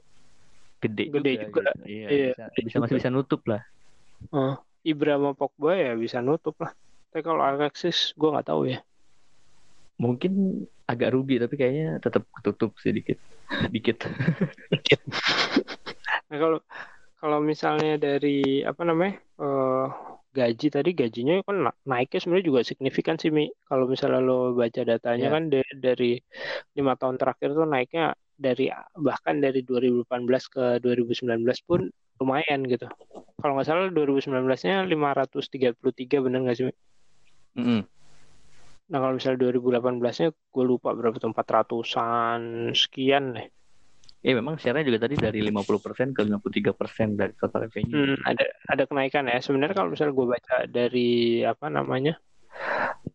gede, gede juga, juga. Gitu. Iya, iya, bisa, bisa masih bisa nutup lah. Uh, Ibra sama Pogba ya bisa nutup lah. Tapi kalau Alexis gue nggak tahu ya. Mungkin agak rugi tapi kayaknya tetap ketutup sedikit dikit. Dikit. Nah kalau kalau misalnya dari apa namanya uh, gaji tadi gajinya kan naiknya sebenarnya juga signifikan sih Mi. Kalau misalnya lo baca datanya yeah. kan dari, dari lima tahun terakhir tuh naiknya dari bahkan dari 2018 ke 2019 pun lumayan gitu. Kalau nggak salah 2019-nya 533 bener nggak sih? Mi? Mm -hmm. Nah kalau misalnya 2018-nya gue lupa berapa tuh 400-an sekian deh. Ya memang share juga tadi dari 50% ke 53% dari total revenue. Hmm, ada ada kenaikan ya. Sebenarnya kalau misalnya gue baca dari apa namanya,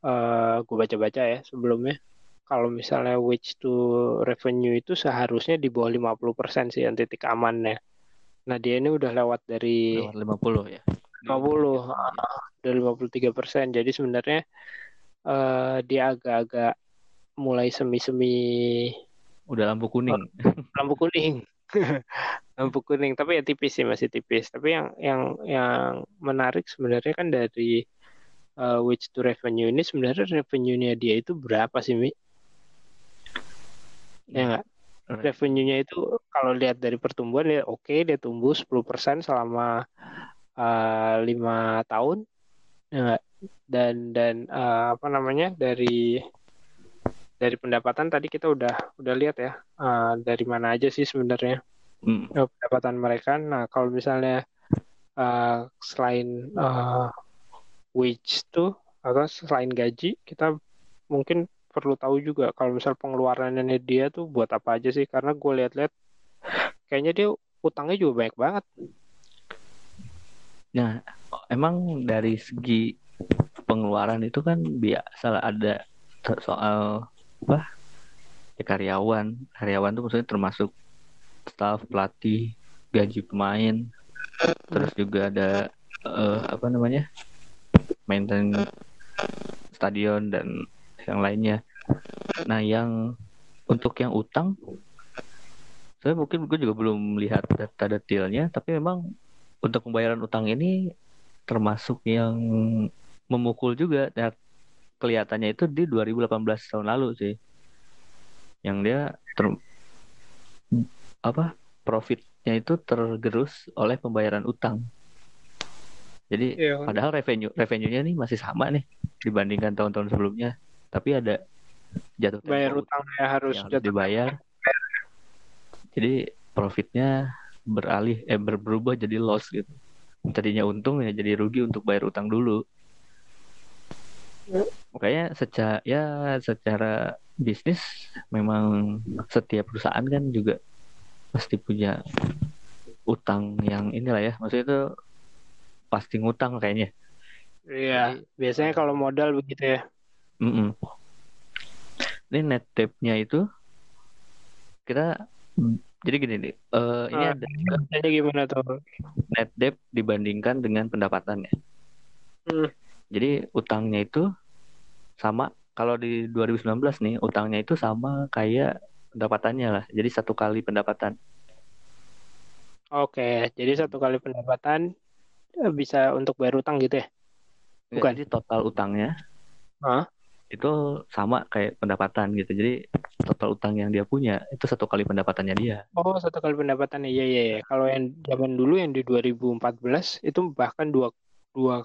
uh, eh, gue baca-baca ya sebelumnya. Kalau misalnya wage to revenue itu seharusnya di bawah 50% sih yang titik amannya. Nah dia ini udah lewat dari lewat 50 ya. 50, uh, dari 53 persen. Jadi sebenarnya uh, dia agak-agak mulai semi-semi Udah lampu kuning. lampu kuning. lampu kuning, tapi ya tipis sih masih tipis. Tapi yang yang yang menarik sebenarnya kan dari uh, wage to revenue ini sebenarnya revenue-nya dia itu berapa sih, Mi? Ya enggak? Revenue-nya itu kalau lihat dari pertumbuhan ya oke okay, dia tumbuh 10% selama uh, lima tahun. Ya enggak? Dan dan uh, apa namanya? dari dari pendapatan tadi kita udah udah lihat ya uh, dari mana aja sih sebenarnya hmm. pendapatan mereka. Nah kalau misalnya uh, selain uh, wage tuh atau selain gaji kita mungkin perlu tahu juga kalau misal pengeluarannya dia tuh buat apa aja sih karena gue lihat-lihat kayaknya dia utangnya juga banyak banget. Nah emang dari segi pengeluaran itu kan biasa ada soal apa ya karyawan. Karyawan tuh maksudnya termasuk staff pelatih gaji pemain. Terus juga ada uh, apa namanya? Maintain stadion dan yang lainnya. Nah yang untuk yang utang saya mungkin gue juga belum melihat data detailnya tapi memang untuk pembayaran utang ini termasuk yang memukul juga kelihatannya itu di 2018 tahun lalu sih. Yang dia ter apa profitnya itu tergerus oleh pembayaran utang. Jadi iya. padahal revenue revenue-nya nih masih sama nih dibandingkan tahun-tahun sebelumnya. Tapi ada jatuh bayar utang ya harus yang harus dibayar. jadi profitnya beralih eh berubah jadi loss gitu. Tadinya untung ya jadi rugi untuk bayar utang dulu Makanya secara ya secara bisnis memang setiap perusahaan kan juga pasti punya utang yang inilah ya. Maksudnya itu pasti ngutang kayaknya. Iya, biasanya kalau modal begitu ya. Mm -mm. Ini net debt-nya itu kita jadi gini nih, uh, ini ah, ada gimana tuh? Net debt dibandingkan dengan pendapatannya. Hmm. Jadi utangnya itu sama kalau di 2019 nih utangnya itu sama kayak pendapatannya lah. Jadi satu kali pendapatan. Oke, jadi satu kali pendapatan eh, bisa untuk bayar utang gitu ya? Bukan. Jadi total utangnya huh? itu sama kayak pendapatan gitu. Jadi total utang yang dia punya itu satu kali pendapatannya dia. Oh, satu kali pendapatannya. Iya, iya, iya. Kalau yang zaman dulu yang di 2014 itu bahkan dua dua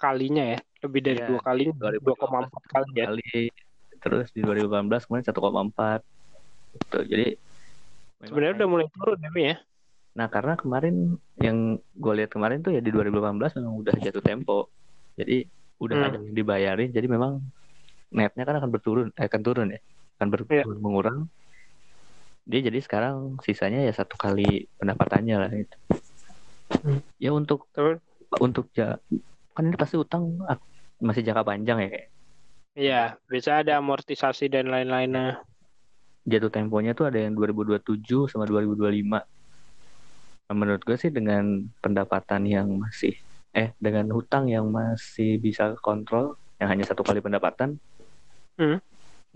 kalinya ya lebih dari ya, dua kali dua koma empat kali ya kali terus di 2018 kemudian satu koma empat jadi sebenarnya udah mulai turun ya ya nah karena kemarin yang gue lihat kemarin tuh ya di 2018 memang udah jatuh tempo jadi udah hmm. ada yang dibayarin jadi memang netnya kan akan berturun eh, akan turun ya akan berturun ya. mengurang dia jadi sekarang sisanya ya satu kali pendapatannya lah itu Hmm. Ya untuk Terus? untuk ja kan ini pasti utang masih jangka panjang ya kayak Iya, bisa ada amortisasi dan lain-lainnya. jatuh temponya tuh ada yang 2027 sama 2025. Nah, menurut gue sih dengan pendapatan yang masih eh dengan hutang yang masih bisa kontrol yang hanya satu kali pendapatan Hmm.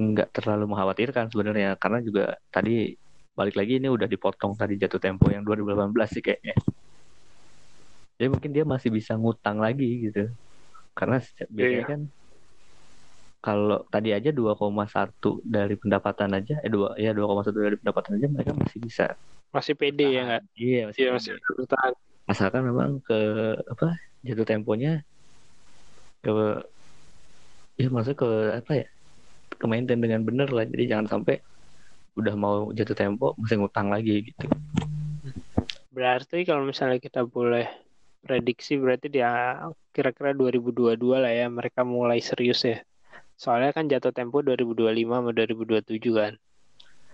nggak terlalu mengkhawatirkan sebenarnya karena juga tadi balik lagi ini udah dipotong tadi jatuh tempo yang 2018 sih kayaknya. Jadi mungkin dia masih bisa ngutang lagi gitu. Karena se- biasanya Iya. kan kalau tadi aja 2,1 dari pendapatan aja eh dua ya 2,1 dari pendapatan aja mereka masih bisa. Masih pede ya nggak? Iya, masih, Iya, pede. masih bertahan. Asalkan memang ke apa jatuh temponya ke ya maksudnya ke apa ya ke maintain dengan bener lah jadi jangan sampai udah mau jatuh tempo mesti ngutang lagi gitu Berarti kalau misalnya kita boleh prediksi berarti dia kira-kira 2022 lah ya mereka mulai serius ya. Soalnya kan jatuh tempo 2025 sama 2027 kan.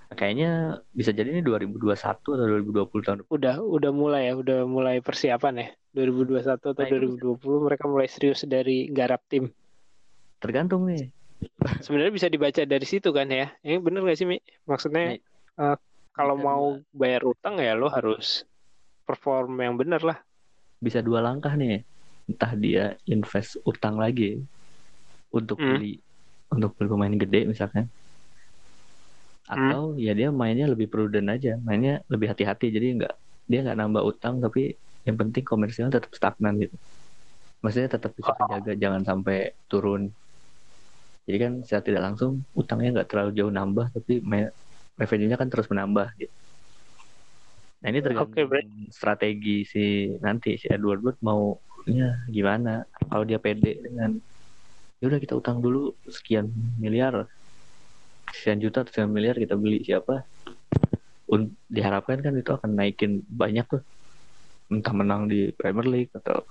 Nah, kayaknya bisa jadi ini 2021 atau 2020 tahun depan Udah udah mulai ya, udah mulai persiapan ya. 2021 atau Nah, itu 2020 mereka mulai serius dari garap tim. tergantung nih Sebenarnya bisa dibaca dari situ kan ya. Ini bener gak sih Mi? Maksudnya Nih, eh, kalau bisa mau bayar utang ya lo harus perform yang bener lah. Bisa dua langkah nih. Entah dia invest utang lagi untuk Hmm. beli untuk beli pemain gede misalkan. Atau ya dia mainnya lebih prudent aja mainnya lebih hati-hati. Jadi nggak dia nggak nambah utang tapi yang penting komersialnya tetap stagnan gitu. Maksudnya tetap bisa terjaga jangan sampai turun. Jadi kan secara tidak langsung utangnya nggak terlalu jauh nambah tapi revenue-nya kan terus menambah gitu nah ini tergantung berarti- strategi si nanti si Edward Wood maunya gimana. Kalau dia pede dengan ya udah kita utang dulu sekian miliar sekian juta atau sekian miliar kita beli siapa. Un- diharapkan kan itu akan naikin banyak tuh. Entah menang di Premier League atau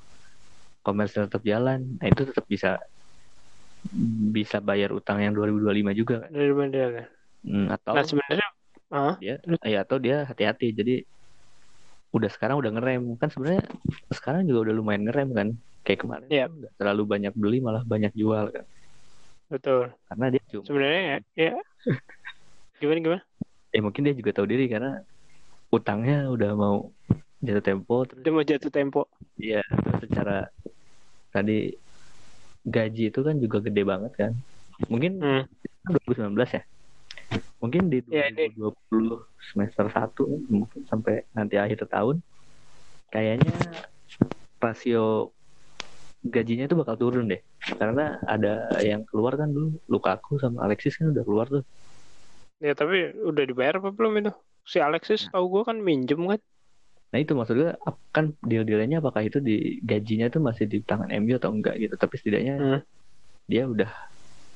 komersial tetap jalan. Nah itu tetap bisa bisa bayar utang yang 2025 juga kan. Dari mana kan? Hmm, atau Nah sebenarnya dia ya atau dia hati-hati. Jadi udah sekarang udah ngerem kan sebenarnya sekarang juga udah lumayan ngerem kan kayak kemarin Iya. tuh nggak terlalu banyak beli malah banyak jual kan betul. karena dia cuma Sebenarnya ya, ya. gimana gimana? ya mungkin dia juga tahu diri karena utangnya udah mau jatuh tempo terus Dia mau jatuh tempo. ya terus secara tadi gaji itu kan juga gede banget kan mungkin Hmm. 2019 ya mungkin di Ya, ini- 2020 semester 1 mungkin sampai nanti akhir tahun kayaknya rasio gajinya itu bakal turun deh karena ada yang keluar kan dulu Lukaku sama Alexis kan udah keluar tuh Ya tapi udah dibayar apa belum itu? Si Alexis tahu gue kan minjem kan? nah itu maksud gue kan deal-dealnya apakah itu di gajinya tuh masih di tangan MU atau enggak gitu tapi setidaknya Hmm. dia udah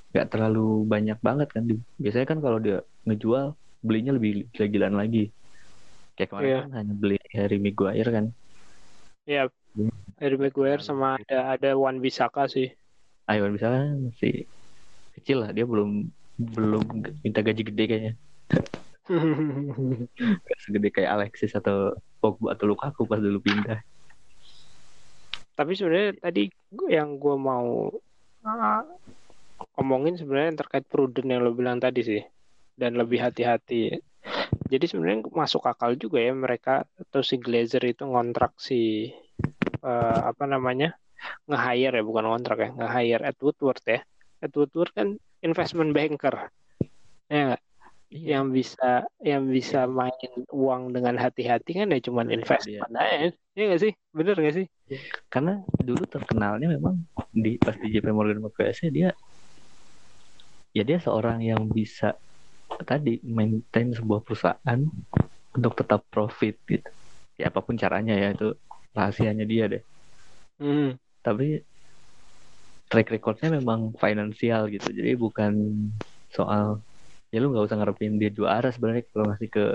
nggak terlalu banyak banget kan biasanya kan kalau dia ngejual belinya lebih gila-gilaan lagi kayak kemarin Iya. kan hanya beli Harry Maguire kan Ya Hmm. Harry Maguire sama ada ada Wan Bisaka sih. Ayo misalnya masih kecil lah dia belum belum minta gaji gede kayaknya Nggak segede kayak Alexis atau Pogba atau Lukaku pas dulu pindah Tapi sebenarnya tadi yang gue mau ngomongin sebenarnya yang terkait prudent yang lo bilang tadi sih dan lebih hati-hati. Jadi sebenarnya masuk akal juga ya mereka atau si Glazer itu ngontrak si eh, apa namanya nge-hire ya bukan ngontrak ya nge-hire Ed Woodward ya. Ed Woodward kan investment banker ya nggak? Iya. yang bisa yang bisa main uang dengan hati-hati kan ya cuman Iya, investment aja. Iya nggak sih? Bener nggak sih? karena dulu terkenalnya memang di pas di JP Morgan Maguire dia ya dia seorang yang bisa tadi maintain sebuah perusahaan untuk tetap profit gitu. Ya apa pun caranya ya itu rahasianya dia deh. Hmm. tapi track recordnya memang finansial gitu. Jadi bukan soal ya lu nggak usah ngarepin dia juara sebenarnya kalau ngasih ke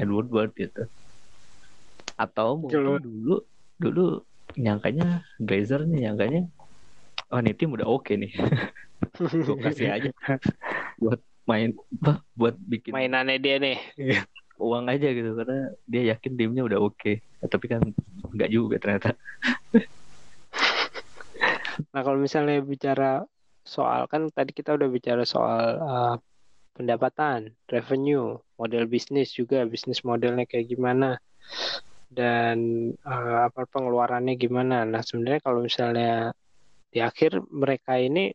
Edward Ward gitu. Atau mungkin Betul. dulu dulu nyangkanya Glazer nih nyangkanya oh nih tim udah oke nih gue kasih aja. Buat main apa, buat bikin Mainannya dia nih. uang aja gitu karena dia yakin timnya udah oke. Nah, tapi kan enggak juga ternyata. Nah kalau misalnya bicara soal kan tadi kita udah bicara soal uh, pendapatan revenue model bisnis juga bisnis modelnya kayak gimana dan uh, apa pengeluarannya gimana. Nah sebenarnya kalau misalnya di akhir mereka ini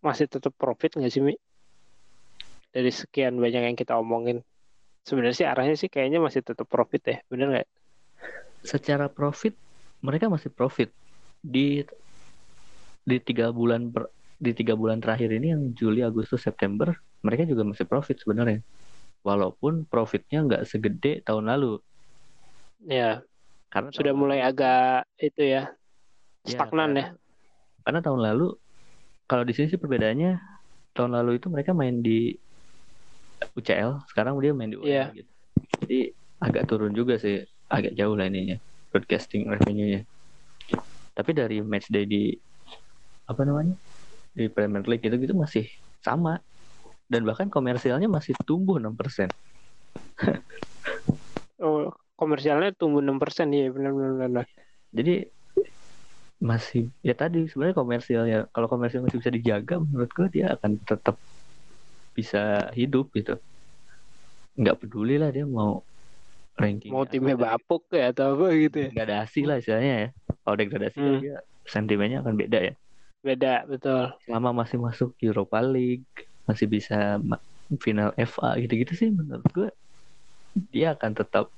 masih tetap profit nggak sih Mi? dari sekian banyak yang kita omongin. Sebenarnya sih arahnya sih kayaknya masih tetap profit ya bener nggak? Secara profit mereka masih profit. Di di tiga bulan per, di tiga bulan terakhir ini yang Juli Agustus September mereka juga masih profit sebenarnya. Walaupun profitnya nggak segede tahun lalu. Ya karena sudah mulai agak itu ya Ya, stagnan ya. karena- karena tahun lalu kalau di sini sih perbedaannya tahun lalu itu mereka main di UCL sekarang dia main di UEL Iya. gitu. Jadi agak turun juga sih agak jauh lah ininya broadcasting revenue-nya. Tapi dari match day di apa namanya di Premier League itu gitu masih sama. Dan bahkan komersialnya masih tumbuh 6% oh komersialnya tumbuh 6% ya benar benar benar jadi masih ya tadi sebenarnya komersialnya kalau komersial masih bisa dijaga menurut gue dia akan tetap bisa hidup gitu. Nggak peduli lah dia mau ranking mau timnya bapuk ya atau apa gitu ya? Degradasi lah istilahnya ya. Kalau degradasi Hmm. dia sentimennya akan beda ya. Beda betul. Selama masih masuk Europa League masih bisa final FA gitu-gitu sih menurut gue dia akan tetap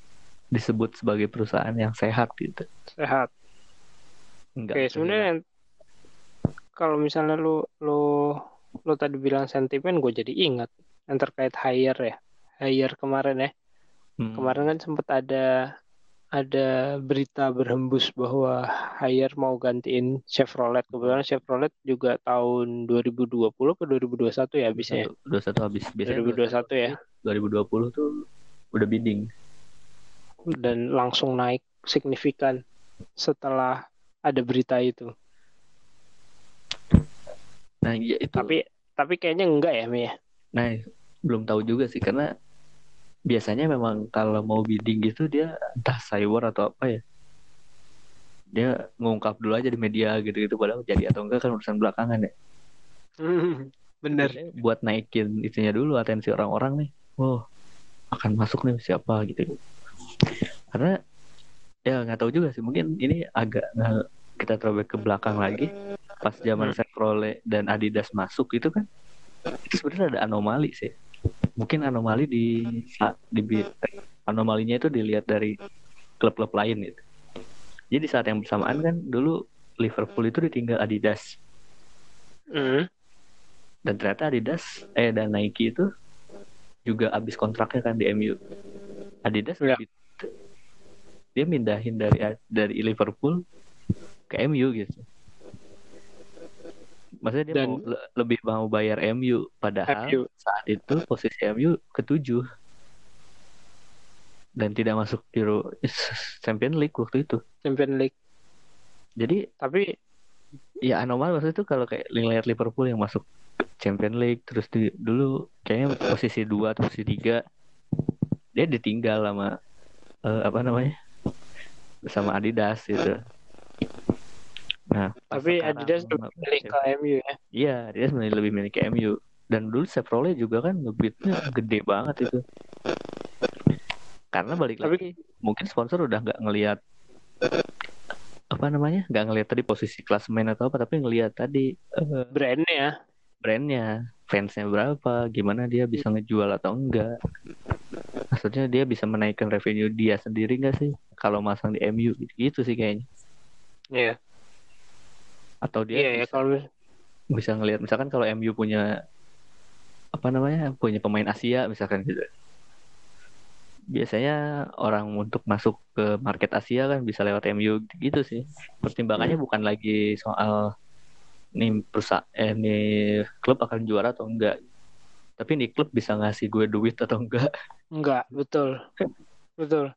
disebut sebagai perusahaan yang sehat gitu. Sehat Enggak Oke, sebenarnya kalau misalnya lu lu lu tadi bilang sentimen, gue jadi ingat yang terkait hire ya, hire kemarin ya. Hmm. Kemarin kan sempat ada ada berita berhembus bahwa hire mau gantiin Chevrolet. Kebetulan Chevrolet juga tahun 2020 ke 2021 ya habisnya. ya? 21 habis biasanya 2021 ya. 2020 tuh udah bidding Dan langsung naik signifikan setelah ada berita itu. nah iya itu Tapi tapi kayaknya enggak ya, Mi ya? nah belum tahu juga sih karena biasanya memang kalau mau bidding gitu dia entah cyber atau apa ya dia ngungkap dulu aja di media gitu-gitu padahal jadi atau enggak kan urusan belakangan ya Bener. Biasanya buat naikin itunya dulu atensi orang-orang nih wow akan masuk nih siapa gitu karena ya nggak tahu juga sih mungkin ini agak kita throwback ke belakang lagi pas zaman Hmm. Chevrolet dan Adidas masuk itu kan itu sebenarnya ada anomali sih mungkin anomali di di anomalinya itu dilihat dari klub-klub lain gitu jadi saat yang bersamaan kan dulu Liverpool itu ditinggal Adidas Hmm. dan ternyata Adidas eh dan Nike itu juga habis kontraknya kan di MU Adidas Ya. Dia mindahin dari dari Liverpool ke MU gitu maksudnya dia Dan- mau, le- lebih mau bayar MU padahal MU. saat itu posisi MU ketujuh dan tidak masuk Euro Champion League waktu itu Champion League. jadi Tapi ya anomali maksudnya itu kalau kayak lihat Liverpool yang masuk Champion League terus di, dulu kayaknya posisi 2 atau posisi 3 dia ditinggal sama eh, apa namanya sama Adidas gitu. Nah, tapi Adidas lebih milih ke MU ya. Iya, Adidas lebih lebih milih ke MU dan dulu Chevrolet juga kan ngebitnya gede banget itu. Karena balik Tapi- lagi mungkin sponsor udah nggak ngelihat apa namanya nggak ngelihat tadi posisi klasemen atau apa tapi ngelihat tadi eh, Brandnya ya. brandnya fansnya berapa gimana dia bisa ngejual atau enggak maksudnya dia bisa menaikkan revenue dia sendiri nggak sih kalau masang di MU gitu, gitu sih kayaknya Iya. atau dia Iya ya bisa, kalau bisa ngelihat misalkan kalau MU punya apa namanya punya pemain Asia misalkan gitu biasanya orang untuk masuk ke market Asia kan bisa lewat MU gitu sih pertimbangannya bukan lagi soal nih perusahaan eh, nih klub akan juara atau enggak tapi nih klub bisa ngasih gue duit atau enggak enggak, betul. Betul.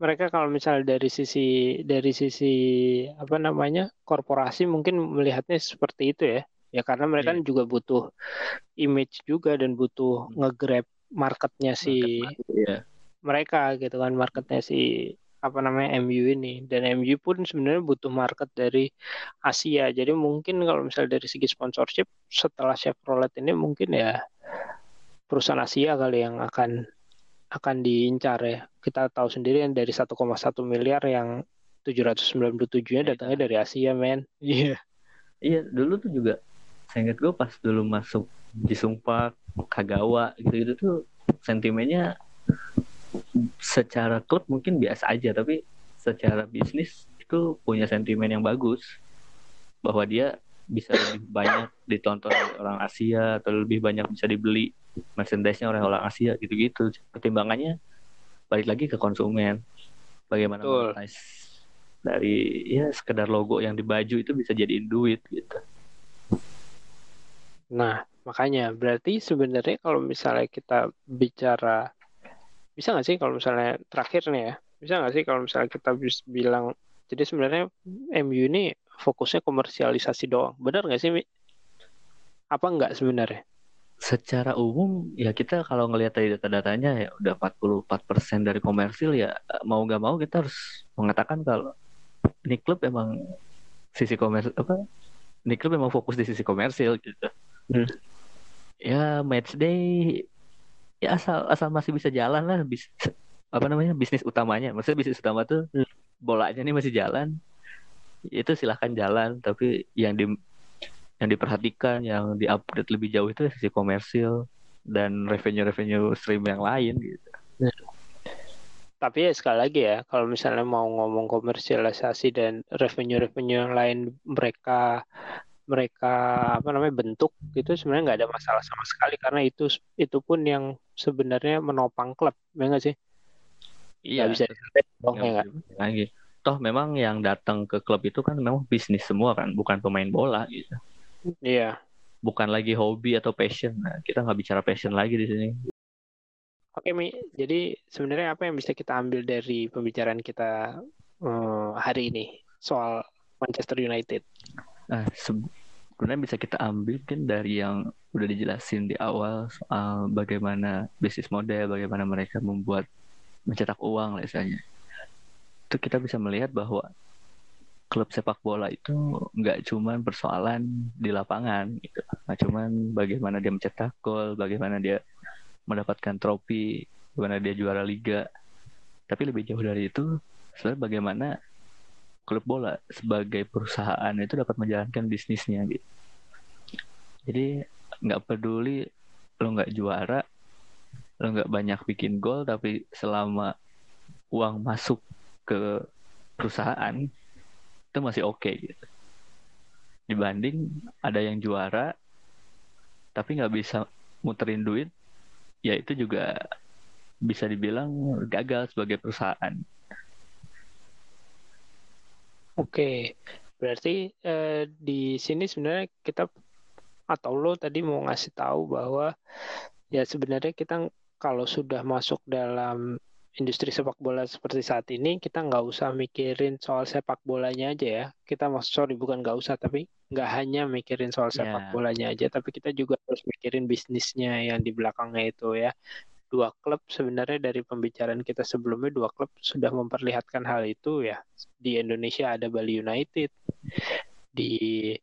Mereka kalau misalnya dari sisi dari sisi apa namanya? korporasi mungkin melihatnya seperti itu ya. Ya karena mereka kan juga butuh image juga dan butuh Hmm. nge-grab marketnya si ya mereka gitu kan marketnya si apa namanya MU ini dan MU pun sebenarnya butuh market dari Asia jadi mungkin kalau misalnya dari segi sponsorship setelah Chevrolet ini mungkin ya perusahaan Asia kali yang akan akan diincar ya. Kita tahu sendiri yang dari 1,1 miliar yang 797-nya datangnya dari Asia men. Iya. Yeah. iya dulu tuh juga saya ingat gue pas dulu masuk di Sumpak Kagawa gitu-gitu tuh sentimennya secara klub mungkin biasa aja tapi secara bisnis itu punya sentimen yang bagus. Bahwa dia bisa lebih banyak ditonton oleh orang Asia atau lebih banyak bisa dibeli merchandise-nya oleh orang Asia gitu-gitu. Pertimbangannya balik lagi ke konsumen. Bagaimana monetize dari ya sekedar logo yang di baju itu bisa jadiin duit gitu. Nah, makanya berarti sebenarnya kalau misalnya kita bicara bisa nggak sih kalau misalnya terakhir nih ya bisa nggak sih kalau misalnya kita bisa bilang jadi sebenarnya MU ini fokusnya komersialisasi doang benar nggak sih Mi? apa nggak sebenarnya secara umum ya kita kalau ngelihat dari data-datanya ya udah 44% dari komersil ya mau nggak mau kita harus mengatakan kalau ini klub emang sisi komersil apa ini klub emang fokus di sisi komersil gitu hmm. ya match day ya asal asal masih bisa jalan lah bis apa namanya bisnis utamanya maksudnya bisnis utama tuh hmm. bolanya nih masih jalan itu silahkan jalan tapi yang di yang diperhatikan yang diupdate lebih jauh itu sisi komersil dan revenue revenue stream yang lain gitu. Hmm. tapi ya sekali lagi ya kalau misalnya mau ngomong komersialisasi dan revenue revenue yang lain mereka mereka apa namanya bentuk itu sebenarnya nggak ada masalah sama sekali karena itu itu pun yang sebenarnya menopang klub ya nggak sih? Iya gak bisa dong ya lagi. Toh memang yang datang ke klub itu kan memang bisnis semua kan bukan pemain bola gitu iya bukan lagi hobi atau passion nah, kita nggak bicara passion lagi di sini Oke Mi, jadi sebenarnya apa yang bisa kita ambil dari pembicaraan kita um, hari ini soal Manchester United? Nah, sebenarnya bisa kita ambil mungkin dari yang udah dijelasin di awal soal bagaimana bisnis model, bagaimana mereka membuat mencetak uang misalnya. Itu kita bisa melihat bahwa klub sepak bola itu nggak cuma persoalan di lapangan gitu. Nggak cuma bagaimana dia mencetak gol, bagaimana dia mendapatkan trofi, bagaimana dia juara liga. Tapi lebih jauh dari itu, sebenarnya bagaimana klub bola sebagai perusahaan itu dapat menjalankan bisnisnya gitu. Jadi nggak peduli lo nggak juara, lo nggak banyak bikin gol, tapi selama uang masuk ke perusahaan itu masih oke okay, gitu. Dibanding ada yang juara tapi nggak bisa muterin duit, ya itu juga bisa dibilang gagal sebagai perusahaan. Oke, berarti eh, di sini sebenarnya kita atau lo tadi mau ngasih tahu bahwa ya sebenarnya kita kalau sudah masuk dalam industri sepak bola seperti saat ini kita nggak usah mikirin soal sepak bolanya aja ya. Kita mau sorry bukan nggak usah tapi nggak hanya mikirin soal sepak yeah. bolanya aja tapi kita juga harus mikirin bisnisnya yang di belakangnya itu ya. Dua klub sebenarnya dari pembicaraan kita sebelumnya dua klub sudah memperlihatkan hal itu ya. Di Indonesia ada Bali United di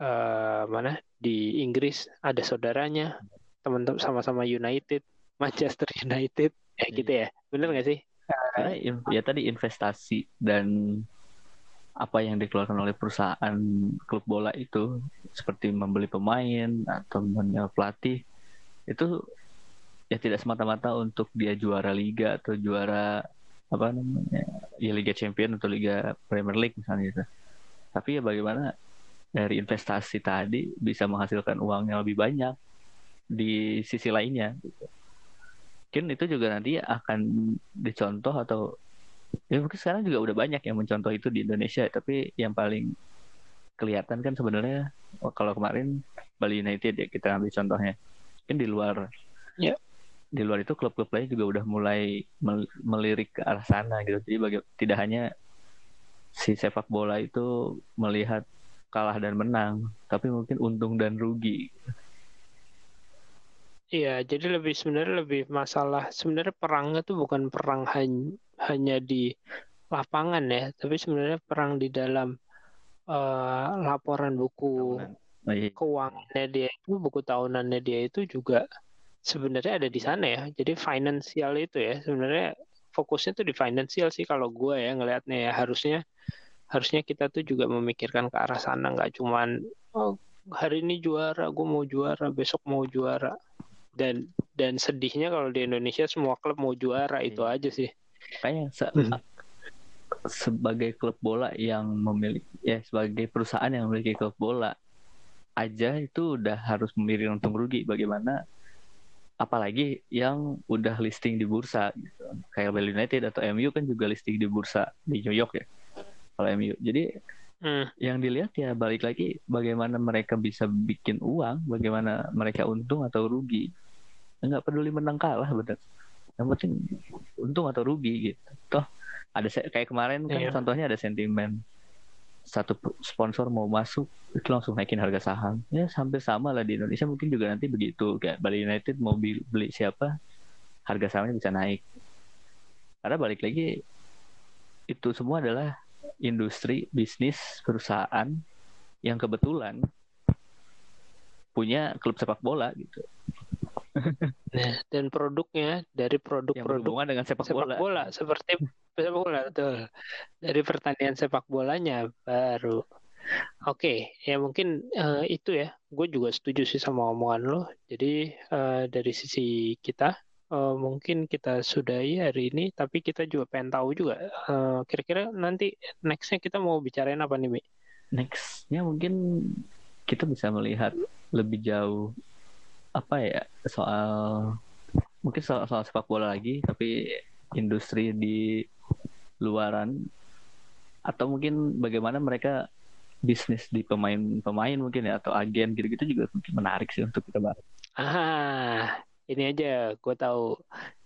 uh, mana? Di Inggris ada saudaranya teman-teman sama-sama United Manchester United ya gitu ya benar nggak sih Karena ya tadi investasi dan apa yang dikeluarkan oleh perusahaan klub bola itu seperti membeli pemain atau menyewa pelatih itu ya tidak semata-mata untuk dia juara liga atau juara apa namanya ya Liga Champion atau Liga Premier League misalnya gitu. Tapi ya bagaimana dari investasi tadi bisa menghasilkan uang yang lebih banyak di sisi lainnya. Gitu. Mungkin itu juga nanti akan dicontoh atau ya mungkin sekarang juga udah banyak yang mencontoh itu di Indonesia. Tapi yang paling kelihatan kan sebenarnya oh, kalau kemarin Bali United ya kita ambil contohnya. Mungkin di luar ya di luar itu klub-klub lain juga udah mulai melirik ke arah sana gitu. Jadi bagi, tidak hanya si sepak bola itu melihat kalah dan menang, tapi mungkin untung dan rugi. Iya, jadi lebih sebenarnya lebih masalah sebenarnya perangnya tuh bukan perang hanya hanya di lapangan ya, tapi sebenarnya perang di dalam uh, laporan buku oh, iya. keuangannya dia itu, buku tahunannya dia itu juga sebenarnya ada di sana ya. Jadi finansial itu ya sebenarnya fokusnya tuh di finansial sih kalau gue ya ngelihatnya ya harusnya harusnya kita tuh juga memikirkan ke arah sana nggak cuman oh, hari ini juara gue mau juara besok mau juara dan dan sedihnya kalau di Indonesia semua klub mau juara itu iya. aja sih kayaknya se sebagai klub bola yang memiliki ya sebagai perusahaan yang memiliki klub bola aja itu udah harus memilih untung rugi bagaimana apalagi yang udah listing di bursa gitu. kayak Bali United atau MU kan juga listing di bursa di New York ya kalau MU jadi hmm. yang dilihat ya balik lagi bagaimana mereka bisa bikin uang bagaimana mereka untung atau rugi nggak peduli menang kalah bener. Yang penting untung atau rugi gitu. Toh ada kayak kemarin kan iya. contohnya ada sentimen satu sponsor mau masuk itu langsung naikin harga saham. Ya sampai sama lah di Indonesia. Mungkin juga nanti begitu kayak Bali United mau beli, beli siapa harga sahamnya bisa naik. Karena balik lagi itu semua adalah industri bisnis perusahaan yang kebetulan punya klub sepak bola gitu Nah, dan produknya dari produk-produk dengan sepak, sepak bola. bola seperti sepak bola betul. Dari pertandingan sepak bolanya baru. Oke, okay, ya mungkin uh, itu ya. Gue juga setuju sih sama omongan lo. Jadi uh, dari sisi kita uh, mungkin kita sudahi hari ini, tapi kita juga pengen tahu juga uh, kira-kira nanti nextnya kita mau bicarain apa nih, Mi? Nextnya mungkin kita bisa melihat lebih jauh apa ya soal mungkin soal, soal sepak bola lagi tapi industri di luaran atau mungkin bagaimana mereka bisnis di pemain-pemain mungkin ya atau agen gitu-gitu juga mungkin menarik sih untuk kita bahas. Ah, ini aja gue tahu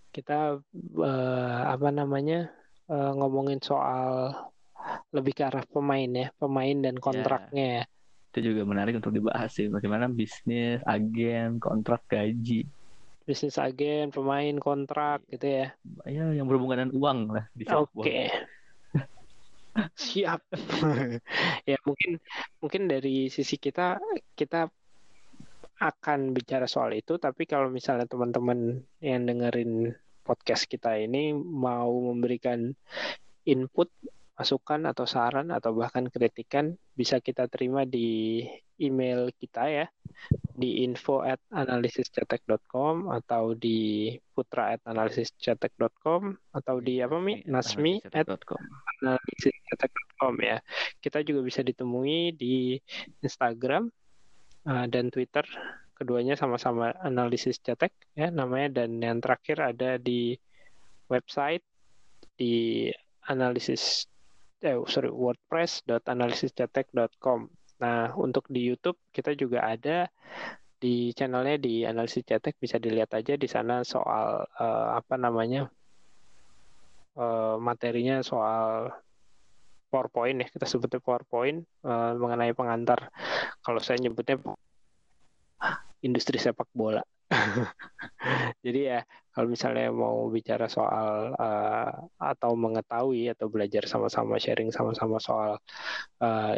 kita uh, apa namanya uh, ngomongin soal lebih ke arah pemain ya, pemain dan kontraknya. Yeah itu juga menarik untuk dibahas sih. Bagaimana bisnis agen kontrak gaji. Bisnis agen pemain kontrak gitu ya. Ya yang berhubungan dengan uang lah oke. Okay. siap. Ya mungkin mungkin dari sisi kita kita akan bicara soal itu. Tapi kalau misalnya teman-teman yang dengerin podcast kita ini mau memberikan input masukan atau saran atau bahkan kritikan bisa kita terima di email kita ya. Di info at analisiscetek.com atau di putra at analisiscetek.com atau di apa mi? Nasmi at analisiscetek.com ya. Kita juga bisa ditemui di Instagram uh, dan Twitter. Keduanya sama-sama analisis cetek ya namanya. Dan yang terakhir ada di website di analisis eh sorry wordpress.analisiscetek.com. Nah, untuk di YouTube kita juga ada di channelnya di analisis cetek bisa dilihat aja di sana soal uh, apa namanya uh, materinya soal PowerPoint ya. Kita sebutnya PowerPoint uh, mengenai pengantar. Kalau saya nyebutnya industri sepak bola Jadi ya kalau misalnya mau bicara soal uh, atau mengetahui atau belajar sama-sama sharing sama-sama soal uh,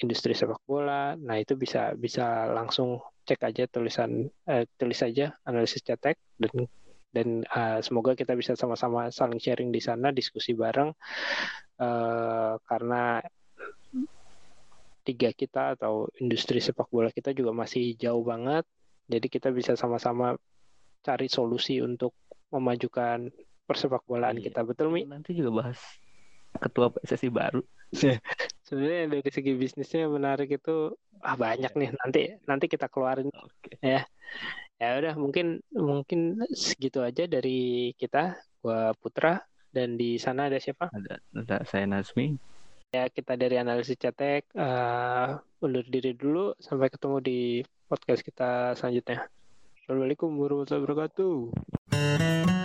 industri sepak bola, nah itu bisa bisa langsung cek aja tulisan uh, tulis aja analisis cetek dan dan uh, semoga kita bisa sama-sama saling sharing di sana diskusi bareng. Uh, karena tiga kita atau industri sepak bola kita juga masih jauh banget jadi kita bisa sama-sama cari solusi untuk memajukan persepak bolaan iya. kita. Betul, Mi? Nanti juga bahas ketua PSSI baru. Sebenarnya dari segi bisnisnya menarik itu ah banyak nih nanti nanti kita keluarin okay. ya. Ya udah mungkin mungkin segitu aja dari kita. Gua Putra dan di sana ada siapa? Ada, ada saya Nazmi. Ya kita dari analisis cetek uh, undur diri dulu sampai ketemu di podcast kita selanjutnya. Assalamualaikum warahmatullahi wabarakatuh.